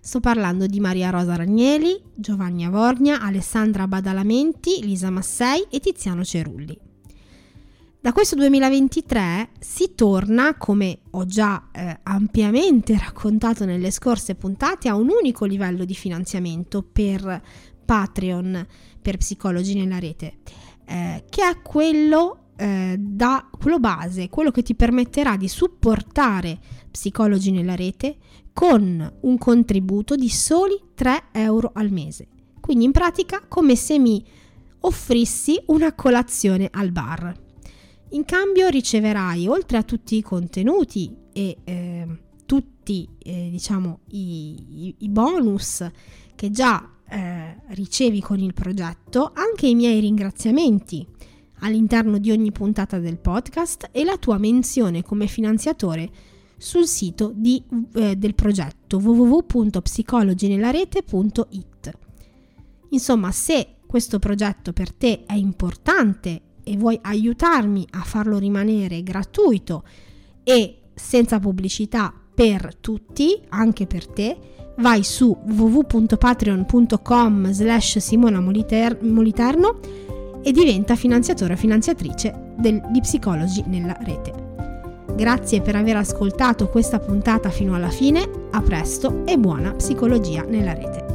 Sto parlando di Maria Rosa Ragneli, Giovanni Avornia, Alessandra Badalamenti, Lisa Massei e Tiziano Cerulli. Da questo 2023 si torna, come ho già eh, ampiamente raccontato nelle scorse puntate, a un unico livello di finanziamento per Patreon per psicologi nella rete, eh, che è quello eh, da quello base, quello che ti permetterà di supportare psicologi nella rete con un contributo di soli 3 euro al mese. Quindi in pratica come se mi offrissi una colazione al bar. In cambio riceverai, oltre a tutti i contenuti e eh, tutti eh, diciamo, i, i, bonus che già eh, ricevi con il progetto, anche i miei ringraziamenti all'interno di ogni puntata del podcast e la tua menzione come finanziatore sul sito di, eh, del progetto www.psicologinelarete.it. Insomma, se questo progetto per te è importante e vuoi aiutarmi a farlo rimanere gratuito e senza pubblicità per tutti, anche per te, vai su www.patreon.com slash Simona Moliterno e diventa finanziatore o finanziatrice del, di psicologi nella rete. Grazie per aver ascoltato questa puntata fino alla fine, a presto e buona psicologia nella rete.